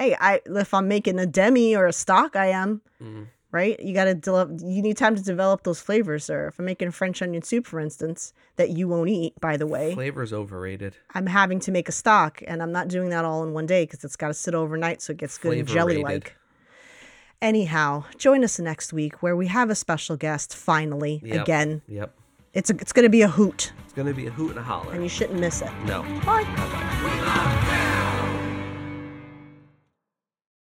Hey, I if I'm making a demi or a stock, I am. Mhm. Right? You got to develop. You need time to develop those flavors, sir. If I'm making French onion soup, for instance, that you won't eat, by the way, Flavor's overrated. I'm having to make a stock, and I'm not doing that all in one day because it's got to sit overnight so it gets good and jelly-like. Anyhow, join us next week where we have a special guest. Finally, Yep. again, Yep. it's a, it's going to be a hoot, It's going to be a hoot and a holler. and you shouldn't miss it. No. Bye. Bye-bye.